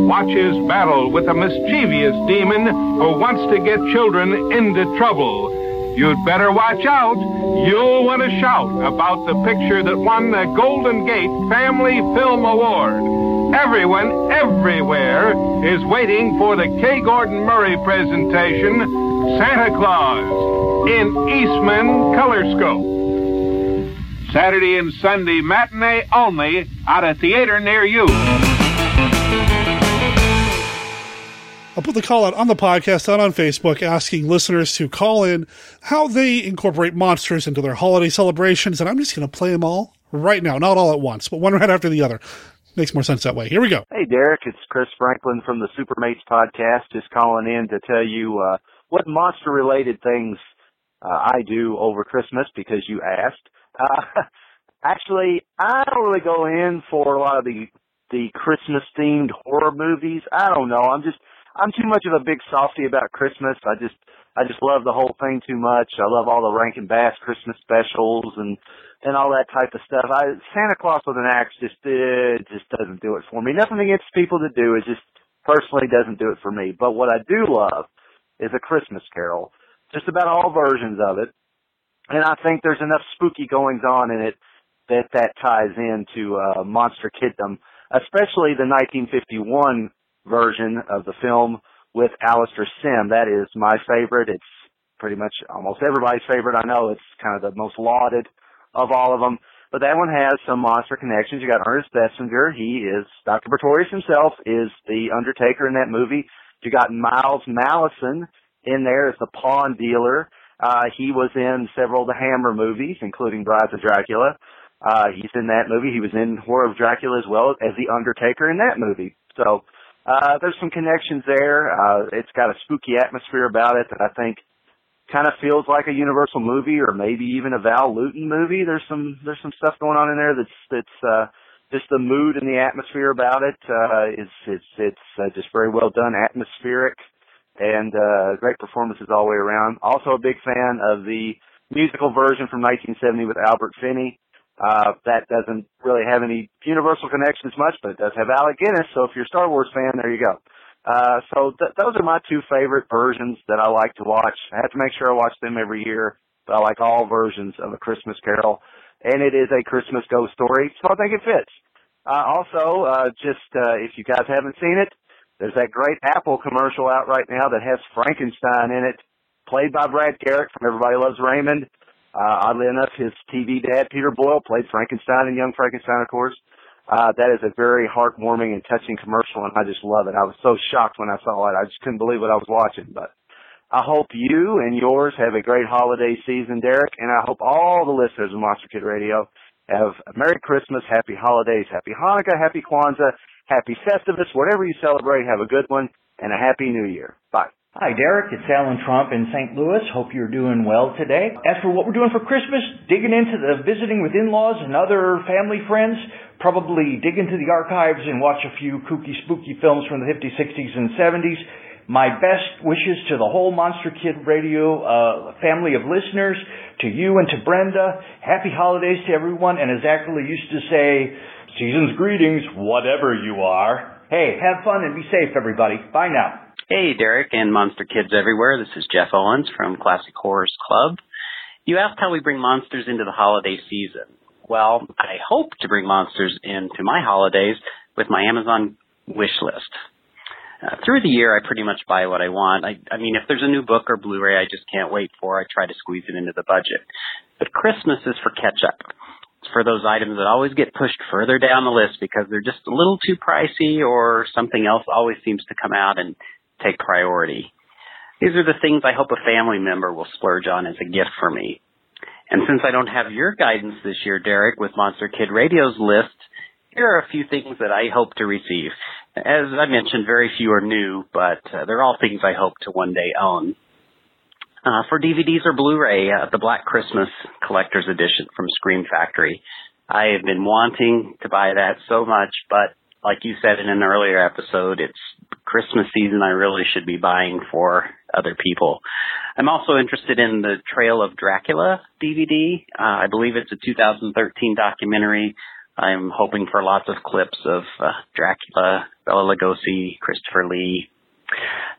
Watch his battle with a mischievous demon who wants to get children into trouble. You'd better watch out. You'll want to shout about the picture that won the Golden Gate Family Film Award. Everyone, everywhere, is waiting for the K. Gordon Murray presentation, Santa Claus, in Eastman Colorscope. Saturday and Sunday matinee only at a theater near you. I'll put the call out on the podcast out on Facebook asking listeners to call in how they incorporate monsters into their holiday celebrations, and I'm just going to play them all right now, not all at once, but one right after the other. Makes more sense that way. Here we go. Hey, Derek, it's Chris Franklin from the Supermates podcast, just calling in to tell you uh, what monster related things uh, I do over Christmas because you asked. Uh, actually, I don't really go in for a lot of the the Christmas themed horror movies. I don't know. I'm just I'm too much of a big softy about Christmas. I just I just love the whole thing too much. I love all the Rankin Bass Christmas specials and and all that type of stuff. I Santa Claus with an axe just it just doesn't do it for me. Nothing against people that do. It just personally doesn't do it for me. But what I do love is a Christmas Carol. Just about all versions of it. And I think there's enough spooky goings on in it that that ties into uh, Monster Kiddom, especially the 1951 version of the film with Alastair Sim. That is my favorite. It's pretty much almost everybody's favorite. I know it's kind of the most lauded of all of them. But that one has some monster connections. You got Ernest Thesiger. He is Dr. Pretorius himself is the Undertaker in that movie. You got Miles Malleson in there as the pawn dealer. Uh, he was in several of the Hammer movies, including Brides of Dracula. Uh, he's in that movie. He was in Horror of Dracula as well as the Undertaker in that movie. So, uh, there's some connections there. Uh, it's got a spooky atmosphere about it that I think kind of feels like a Universal movie or maybe even a Val Lewton movie. There's some, there's some stuff going on in there that's, that's, uh, just the mood and the atmosphere about it, uh, is, it's, it's, uh, just very well done, atmospheric and uh, great performances all the way around. Also a big fan of the musical version from 1970 with Albert Finney. Uh, that doesn't really have any universal connections much, but it does have Alec Guinness. So if you're a Star Wars fan, there you go. Uh, so th- those are my two favorite versions that I like to watch. I have to make sure I watch them every year, but I like all versions of A Christmas Carol. And it is a Christmas ghost story, so I think it fits. Uh, also, uh, just, uh, if you guys haven't seen it, there's that great Apple commercial out right now that has Frankenstein in it, played by Brad Garrett from Everybody Loves Raymond. Uh, oddly enough, his TV dad, Peter Boyle, played Frankenstein in Young Frankenstein, of course. Uh, that is a very heartwarming and touching commercial, and I just love it. I was so shocked when I saw it. I just couldn't believe what I was watching. But I hope you and yours have a great holiday season, Derek, and I hope all the listeners of Monster Kid Radio have a Merry Christmas, Happy Holidays, Happy Hanukkah, Happy Kwanzaa, Happy Festivus, whatever you celebrate, have a good one, and a Happy New Year. Bye. Hi, Derek. It's Alan Trump in St. Louis. Hope you're doing well today. As for what we're doing for Christmas, digging into the visiting with in-laws and other family friends, probably dig into the archives and watch a few kooky, spooky films from the 50s, 60s, and 70s. My best wishes to the whole Monster Kid Radio uh, family of listeners, to you and to Brenda. Happy holidays to everyone, and as Ackley used to say, season's greetings, whatever you are. Hey, have fun and be safe, everybody. Bye now. Hey, Derek and Monster Kids everywhere. This is Jeff Owens from Classic Horrors Club. You asked how we bring monsters into the holiday season. Well, I hope to bring monsters into my holidays with my Amazon wish list. Uh, through the year, I pretty much buy what I want. I, I mean, if there's a new book or Blu-ray I just can't wait for, I try to squeeze it into the budget. But Christmas is for catch-up. For those items that always get pushed further down the list because they're just a little too pricey or something else always seems to come out and take priority. These are the things I hope a family member will splurge on as a gift for me. And since I don't have your guidance this year, Derek, with Monster Kid Radio's list, here are a few things that I hope to receive. As I mentioned, very few are new, but uh, they're all things I hope to one day own. Uh, for DVDs or Blu-ray, uh, the Black Christmas Collector's Edition from Scream Factory. I have been wanting to buy that so much, but like you said in an earlier episode, it's Christmas season. I really should be buying for other people. I'm also interested in the Trail of Dracula DVD. Uh, I believe it's a 2013 documentary. I'm hoping for lots of clips of uh, Dracula, Bela Lugosi, Christopher Lee.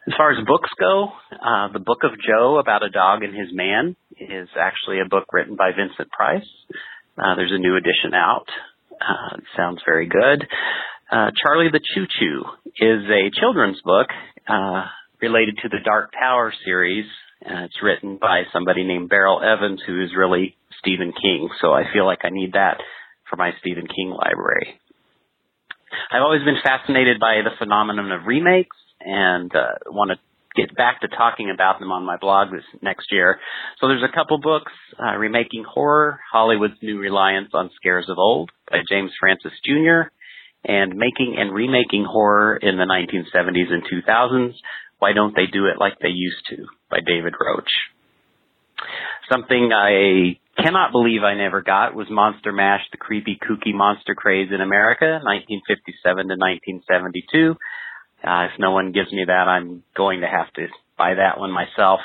As far as books go, uh, the Book of Joe about a dog and his man is actually a book written by Vincent Price. Uh, there's a new edition out. Uh, it sounds very good. Uh, Charlie the Choo Choo is a children's book uh, related to the Dark Tower series. Uh, it's written by somebody named Beryl Evans, who is really Stephen King. So I feel like I need that for my Stephen King library. I've always been fascinated by the phenomenon of remakes and uh, want to get back to talking about them on my blog this next year. So there's a couple books, uh, Remaking Horror, Hollywood's New Reliance on Scares of Old by James Francis Jr., and Making and Remaking Horror in the 1970s and 2000s. Why don't they do it like they used to by David Roche? Something I cannot believe I never got was Monster Mash, the creepy, kooky monster craze in America, 1957 to 1972. Uh, if no one gives me that, I'm going to have to buy that one myself.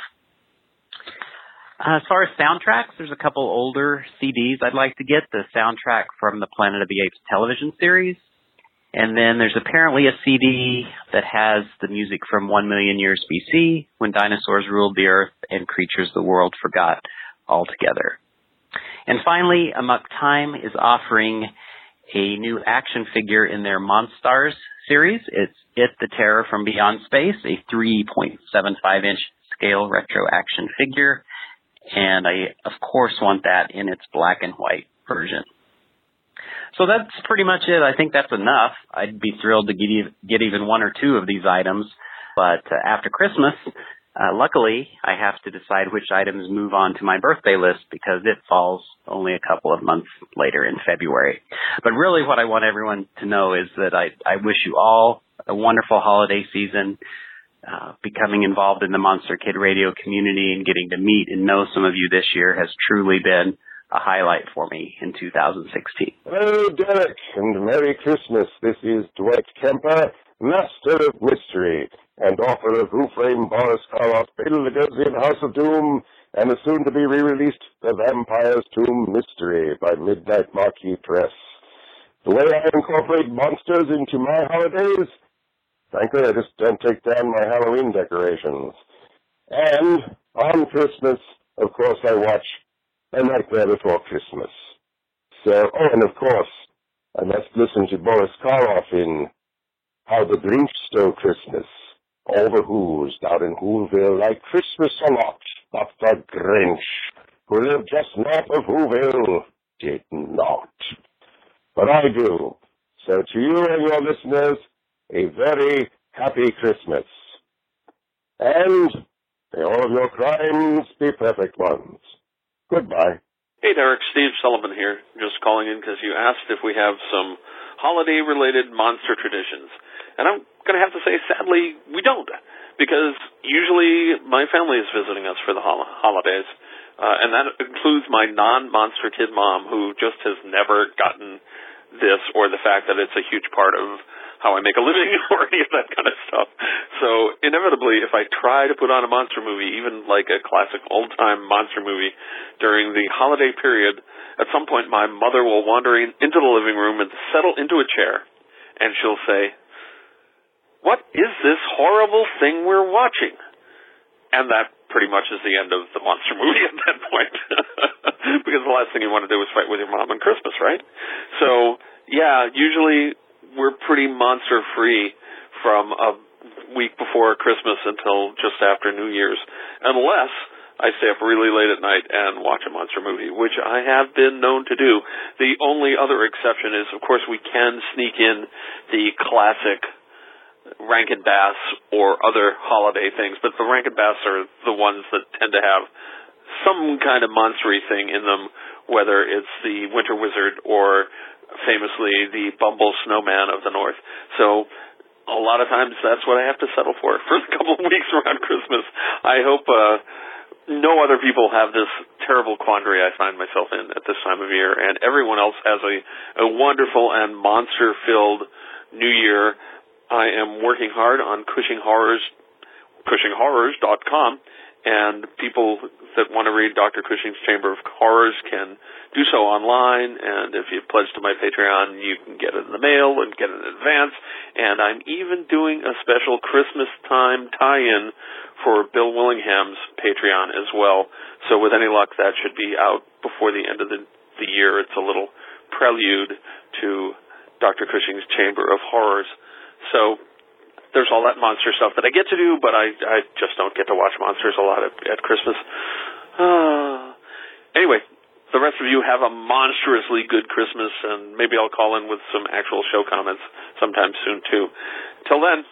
Uh, as far as soundtracks, there's a couple older CDs I'd like to get. The soundtrack from the Planet of the Apes television series. And then there's apparently a CD that has the music from 1 million years BC, when dinosaurs ruled the earth and creatures the world forgot altogether. And finally, Amok Time is offering a new action figure in their Monstars series. It's It the Terror from Beyond Space, a 3.75 inch scale retro action figure. And I, of course, want that in its black and white version. So that's pretty much it. I think that's enough. I'd be thrilled to get, get even one or two of these items. But uh, after Christmas, uh, luckily, I have to decide which items move on to my birthday list because it falls only a couple of months later in February. But really what I want everyone to know is that I, I wish you all a wonderful holiday season. Uh, becoming involved in the Monster Kid radio community and getting to meet and know some of you this year has truly been a highlight for me in 2016. Hello, Derek, and Merry Christmas. This is Dwight Kemper, Master of Mystery and author of Who Framed Boris Karloff, Bela Lugosi and House of Doom, and the soon-to-be re-released The Vampire's Tomb Mystery by Midnight Marquee Press. The way I incorporate monsters into my holidays, frankly, I just don't take down my Halloween decorations. And on Christmas, of course, I watch A Nightmare Before Christmas. So, oh, and of course, I must listen to Boris Karloff in How the Grinch Stole Christmas the Who's down in Whoville like Christmas a lot, but the Grinch, who lived just north of Whoville, did not. But I do. So to you and your listeners, a very happy Christmas. And may all of your crimes be perfect ones. Goodbye. Hey, Derek. Steve Sullivan here. Just calling in because you asked if we have some holiday related monster traditions. And I'm going to have to say, sadly, we don't. Because usually my family is visiting us for the hol- holidays. Uh, and that includes my non monster kid mom, who just has never gotten this or the fact that it's a huge part of how I make a living or any of that kind of stuff. So inevitably, if I try to put on a monster movie, even like a classic old time monster movie during the holiday period, at some point my mother will wander in, into the living room and settle into a chair, and she'll say, "What is this horrible thing we're watching?" And that pretty much is the end of the monster movie at that point. because the last thing you want to do is fight with your mom on Christmas, right? So, yeah, usually we're pretty monster free from a week before Christmas until just after New Year's, unless I stay up really late at night and watch a monster movie, which I have been known to do. The only other exception is, of course, we can sneak in the classic Rankin Bass or other holiday things, but the Rankin Bass are the ones that tend to have some kind of monstery thing in them, whether it's the Winter Wizard or famously the Bumble Snowman of the North. So a lot of times that's what I have to settle for for a couple of weeks around Christmas. I hope uh no other people have this terrible quandary I find myself in at this time of year and everyone else has a, a wonderful and monster filled new year. I am working hard on Cushing Horrors CushingHorrors.com and people that want to read Dr. Cushing's Chamber of Horrors can do so online. And if you pledge to my Patreon, you can get it in the mail and get it in advance. And I'm even doing a special Christmas time tie-in for Bill Willingham's Patreon as well. So with any luck, that should be out before the end of the, the year. It's a little prelude to Dr. Cushing's Chamber of Horrors. So there's all that monster stuff that I get to do, but I I just don't get to watch monsters a lot at, at Christmas. Uh, anyway, the rest of you have a monstrously good Christmas, and maybe I'll call in with some actual show comments sometime soon too. Till then,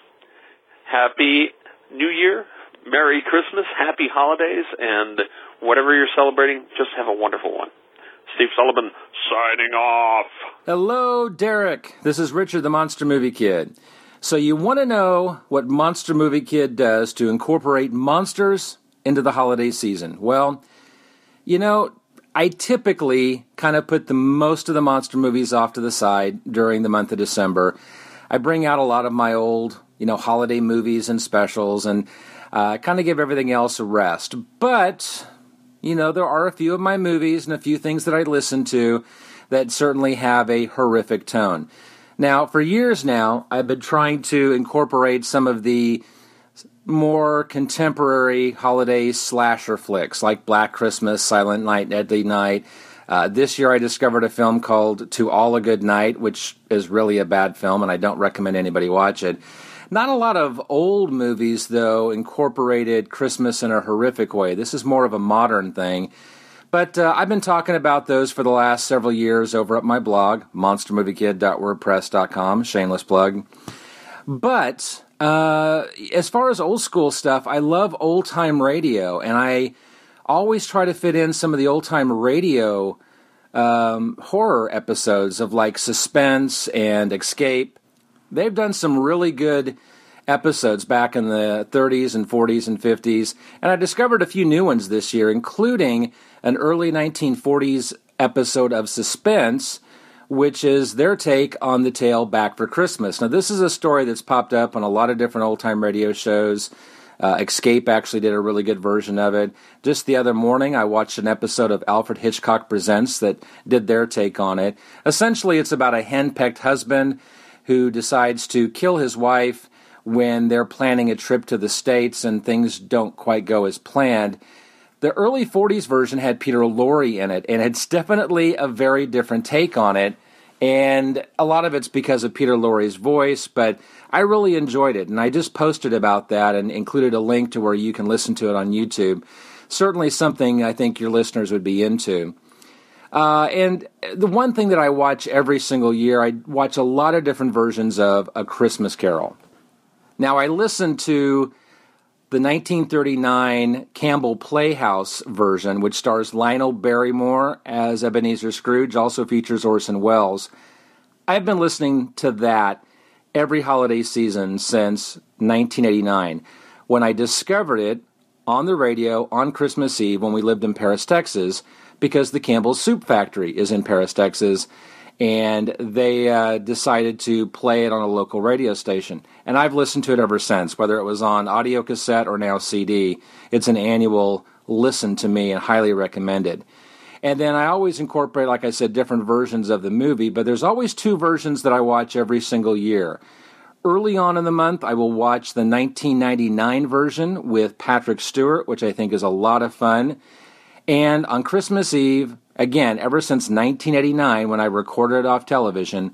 happy New Year, Merry Christmas, Happy Holidays, and whatever you're celebrating, just have a wonderful one. Steve Sullivan signing off. Hello, Derek. This is Richard, the Monster Movie Kid. So you want to know what Monster Movie Kid does to incorporate monsters into the holiday season? Well, you know, I typically kind of put the most of the monster movies off to the side during the month of December. I bring out a lot of my old, you know, holiday movies and specials and uh, kind of give everything else a rest. But, you know, there are a few of my movies and a few things that I listen to that certainly have a horrific tone. Now, for years now, I've been trying to incorporate some of the more contemporary holiday slasher flicks like Black Christmas, Silent Night, Deadly Night. Uh, this year I discovered a film called To All a Good Night, which is really a bad film, and I don't recommend anybody watch it. Not a lot of old movies, though, incorporated Christmas in a horrific way. This is more of a modern thing. But uh, I've been talking about those for the last several years over at my blog, monstermoviekid.wordpress.com. Shameless plug. But uh, as far as old school stuff, I love old time radio, and I always try to fit in some of the old time radio um, horror episodes of like Suspense and Escape. They've done some really good episodes back in the 30s and 40s and 50s, and I discovered a few new ones this year, including an early 1940s episode of Suspense, which is their take on the tale Back for Christmas. Now, this is a story that's popped up on a lot of different old time radio shows. Uh, Escape actually did a really good version of it. Just the other morning, I watched an episode of Alfred Hitchcock Presents that did their take on it. Essentially, it's about a henpecked husband who decides to kill his wife when they're planning a trip to the States and things don't quite go as planned. The early 40s version had Peter Lorre in it, and it's definitely a very different take on it. And a lot of it's because of Peter Lorre's voice, but I really enjoyed it. And I just posted about that and included a link to where you can listen to it on YouTube. Certainly something I think your listeners would be into. Uh, and the one thing that I watch every single year, I watch a lot of different versions of A Christmas Carol. Now, I listen to the 1939 Campbell Playhouse version, which stars Lionel Barrymore as Ebenezer Scrooge, also features Orson Welles. I've been listening to that every holiday season since 1989 when I discovered it on the radio on Christmas Eve when we lived in Paris, Texas, because the Campbell Soup Factory is in Paris, Texas, and they uh, decided to play it on a local radio station. And I've listened to it ever since, whether it was on audio cassette or now CD. It's an annual listen to me and highly recommended. And then I always incorporate, like I said, different versions of the movie, but there's always two versions that I watch every single year. Early on in the month, I will watch the 1999 version with Patrick Stewart, which I think is a lot of fun. And on Christmas Eve, again, ever since 1989 when I recorded it off television,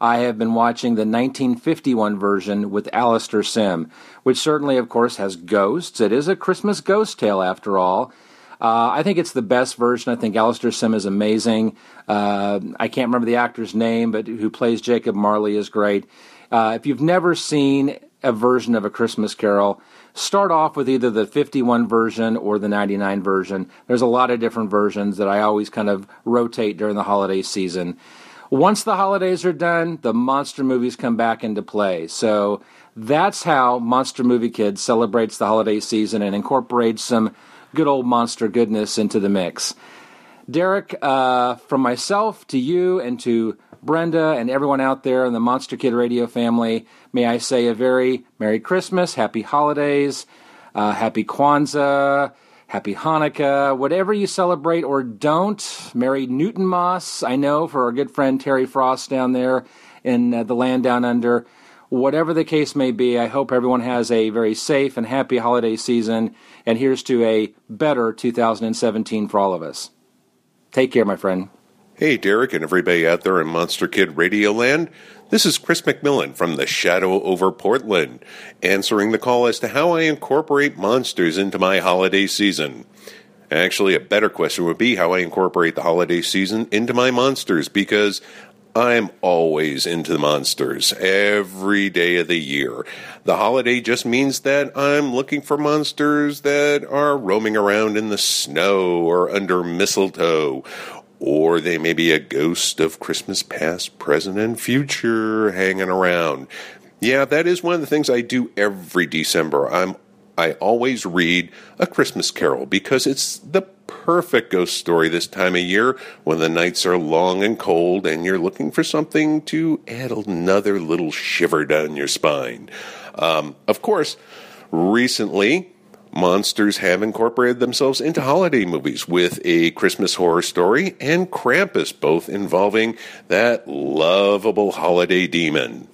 I have been watching the 1951 version with Alastair Sim, which certainly, of course, has ghosts. It is a Christmas ghost tale, after all. Uh, I think it's the best version. I think Alastair Sim is amazing. Uh, I can't remember the actor's name, but who plays Jacob Marley is great. Uh, if you've never seen a version of A Christmas Carol, start off with either the 51 version or the 99 version. There's a lot of different versions that I always kind of rotate during the holiday season. Once the holidays are done, the monster movies come back into play. So that's how Monster Movie Kids celebrates the holiday season and incorporates some good old monster goodness into the mix. Derek, uh, from myself to you and to Brenda and everyone out there in the Monster Kid Radio family, may I say a very Merry Christmas, Happy Holidays, uh, Happy Kwanzaa, Happy Hanukkah, whatever you celebrate or don't. Merry Newton Moss, I know, for our good friend Terry Frost down there in uh, the land down under. Whatever the case may be, I hope everyone has a very safe and happy holiday season. And here's to a better 2017 for all of us. Take care, my friend. Hey, Derek, and everybody out there in Monster Kid Radio Land. This is Chris McMillan from the Shadow over Portland, answering the call as to how I incorporate monsters into my holiday season. Actually, a better question would be how I incorporate the holiday season into my monsters, because I'm always into the monsters every day of the year. The holiday just means that I'm looking for monsters that are roaming around in the snow or under mistletoe. Or they may be a ghost of Christmas past, present, and future hanging around. Yeah, that is one of the things I do every December. I'm I always read A Christmas Carol because it's the perfect ghost story this time of year when the nights are long and cold and you're looking for something to add another little shiver down your spine. Um, of course, recently, monsters have incorporated themselves into holiday movies with a Christmas horror story and Krampus, both involving that lovable holiday demon.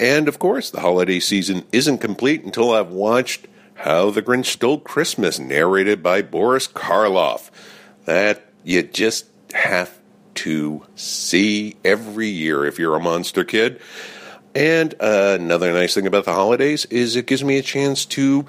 And of course, the holiday season isn't complete until I've watched how the Grinch Stole Christmas, narrated by Boris Karloff. That you just have to see every year if you're a monster kid. And uh, another nice thing about the holidays is it gives me a chance to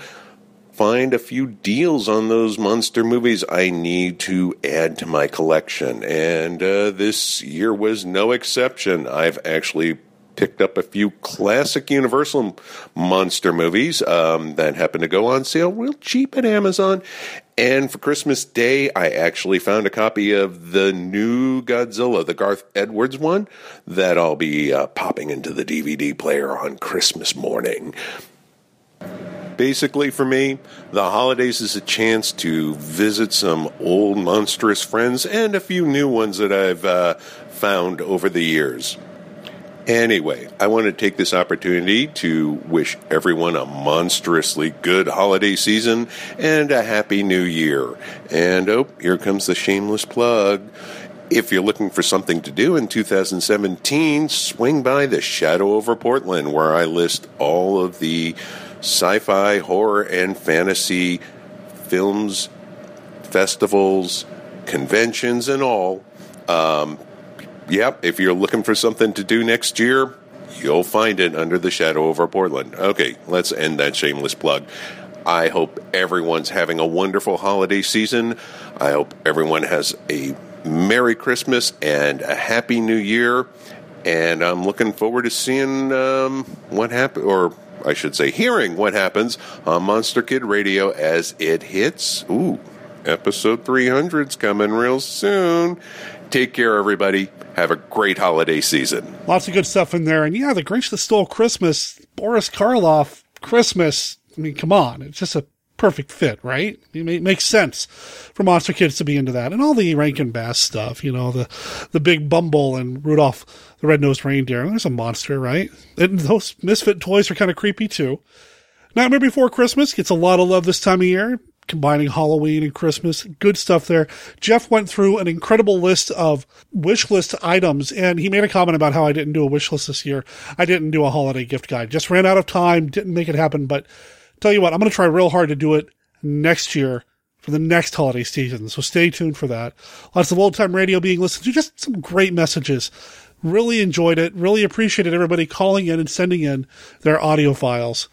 find a few deals on those monster movies I need to add to my collection. And uh, this year was no exception. I've actually picked up a few classic Universal monster movies um, that happened to go on sale real cheap at Amazon. And for Christmas Day, I actually found a copy of the new Godzilla, the Gareth Edwards one, that I'll be uh, popping into the DVD player on Christmas morning. Basically, for me, the holidays is a chance to visit some old monstrous friends and a few new ones that I've uh, found over the years. Anyway, I want to take this opportunity to wish everyone a monstrously good holiday season and a happy new year. And oh, here comes the shameless plug. If you're looking for something to do in 2017, swing by the Shadow over Portland, where I list all of the sci fi, horror, and fantasy films, festivals, conventions, and all. Um, yep, if you're looking for something to do next year, you'll find it under the shadow over Portland. Okay, let's end that shameless plug. I hope everyone's having a wonderful holiday season. I hope everyone has a Merry Christmas and a Happy New Year. And I'm looking forward to seeing um, what happen or I should say, hearing what happens on Monster Kid Radio as it hits. Ooh, episode 300's coming real soon. Take care, everybody. Have a great holiday season. Lots of good stuff in there. And yeah, The Grinch That Stole Christmas, Boris Karloff, Christmas. I mean, come on. It's just a perfect fit, right? It makes sense for Monster Kids to be into that. And all the Rankin Bass stuff, you know, the, the big Bumble and Rudolph the Red-Nosed Reindeer. There's a monster, right? And those Misfit toys are kind of creepy too. Nightmare Before Christmas gets a lot of love this time of year combining Halloween and Christmas. Good stuff there. Jeff went through an incredible list of wish list items and he made a comment about how I didn't do a wish list this year. I didn't do a holiday gift guide. Just ran out of time, didn't make it happen. But tell you what, I'm going to try real hard to do it next year for the next holiday season. So stay tuned for that. Lots of old time radio being listened to. Just some great messages. Really enjoyed it. Really appreciated everybody calling in and sending in their audio files.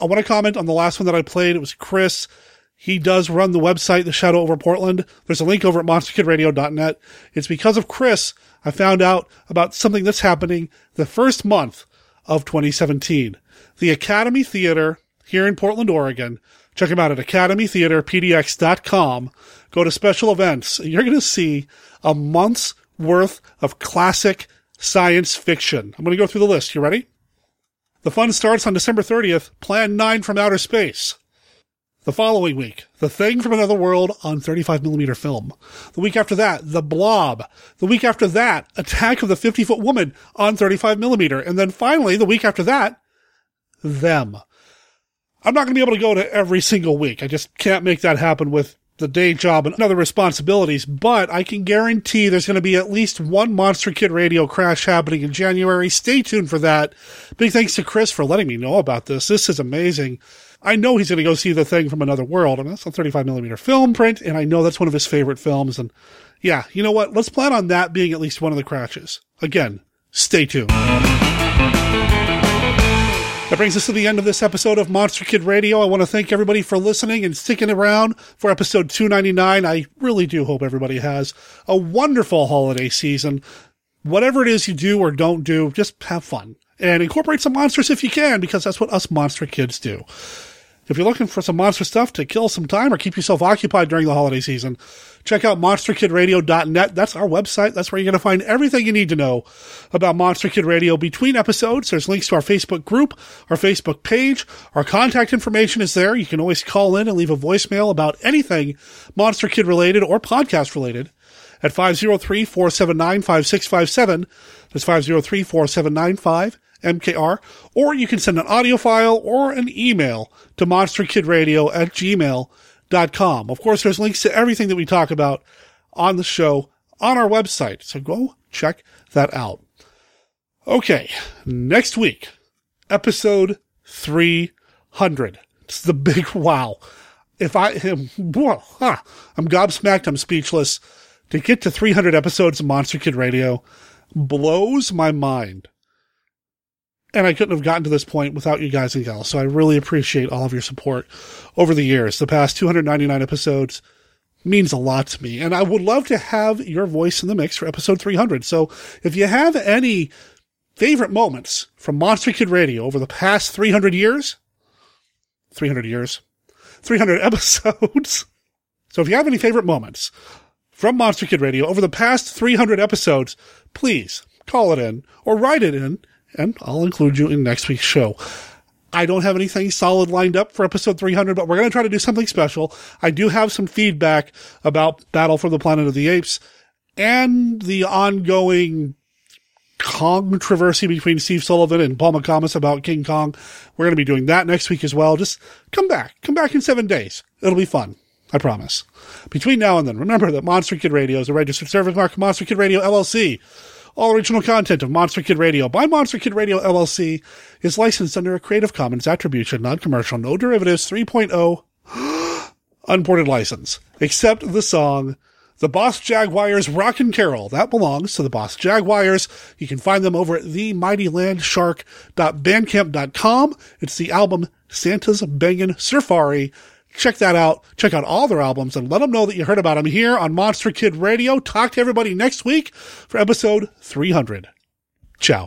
I want to comment on the last one that I played. It was Chris. He does run the website, The Shadow Over Portland. There's a link over at monsterkidradio.net. It's because of Chris I found out about something that's happening the first month of 2017. The Academy Theater here in Portland, Oregon. Check them out at academytheaterpdx.com. Go to special events. and You're going to see a month's worth of classic science fiction. I'm going to go through the list. You ready? The fun starts on December 30th, Plan 9 from Outer Space. The following week, The Thing from Another World on 35mm film. The week after that, The Blob. The week after that, Attack of the 50 Foot Woman on 35mm. And then finally, the week after that, Them. I'm not going to be able to go to every single week. I just can't make that happen with the day job and other responsibilities, but I can guarantee there's going to be at least one Monster Kid Radio crash happening in January. Stay tuned for that. Big thanks to Chris for letting me know about this. This is amazing. I know he's going to go see the thing from another world, and that's a 35 millimeter film print, and I know that's one of his favorite films. And yeah, you know what? Let's plan on that being at least one of the crashes. Again, stay tuned. That brings us to the end of this episode of Monster Kid Radio. I want to thank everybody for listening and sticking around for episode 299. I really do hope everybody has a wonderful holiday season. Whatever it is you do or don't do, just have fun and incorporate some monsters if you can, because that's what us monster kids do. If you're looking for some monster stuff to kill some time or keep yourself occupied during the holiday season, check out monsterkidradio.net. That's our website. That's where you're going to find everything you need to know about Monster Kid Radio between episodes. There's links to our Facebook group, our Facebook page. Our contact information is there. You can always call in and leave a voicemail about anything Monster Kid related or podcast related at 503-479-5657. That's 503-479-5 MKR, or you can send an audio file or an email to monsterkidradio at gmail.com. Of course, there's links to everything that we talk about on the show on our website. So go check that out. Okay. Next week, episode 300. It's the big wow. If I am, well, huh, I'm gobsmacked. I'm speechless. To get to 300 episodes of Monster Kid Radio blows my mind and I couldn't have gotten to this point without you guys and gals. So I really appreciate all of your support over the years. The past 299 episodes means a lot to me. And I would love to have your voice in the mix for episode 300. So if you have any favorite moments from Monster Kid Radio over the past 300 years, 300 years, 300 episodes. so if you have any favorite moments from Monster Kid Radio over the past 300 episodes, please call it in or write it in and I'll include you in next week's show. I don't have anything solid lined up for episode 300, but we're going to try to do something special. I do have some feedback about Battle for the Planet of the Apes and the ongoing controversy between Steve Sullivan and Paul McComas about King Kong. We're going to be doing that next week as well. Just come back. Come back in seven days. It'll be fun. I promise. Between now and then, remember that Monster Kid Radio is a registered service mark Monster Kid Radio LLC. All original content of Monster Kid Radio by Monster Kid Radio LLC is licensed under a Creative Commons Attribution Non-Commercial No Derivatives 3.0 unported license, except the song The Boss Jaguars Rockin' Carol. That belongs to the Boss Jaguars. You can find them over at themightylandshark.bandcamp.com. It's the album Santa's Bangin' Safari. Check that out. Check out all their albums and let them know that you heard about them here on Monster Kid Radio. Talk to everybody next week for episode 300. Ciao.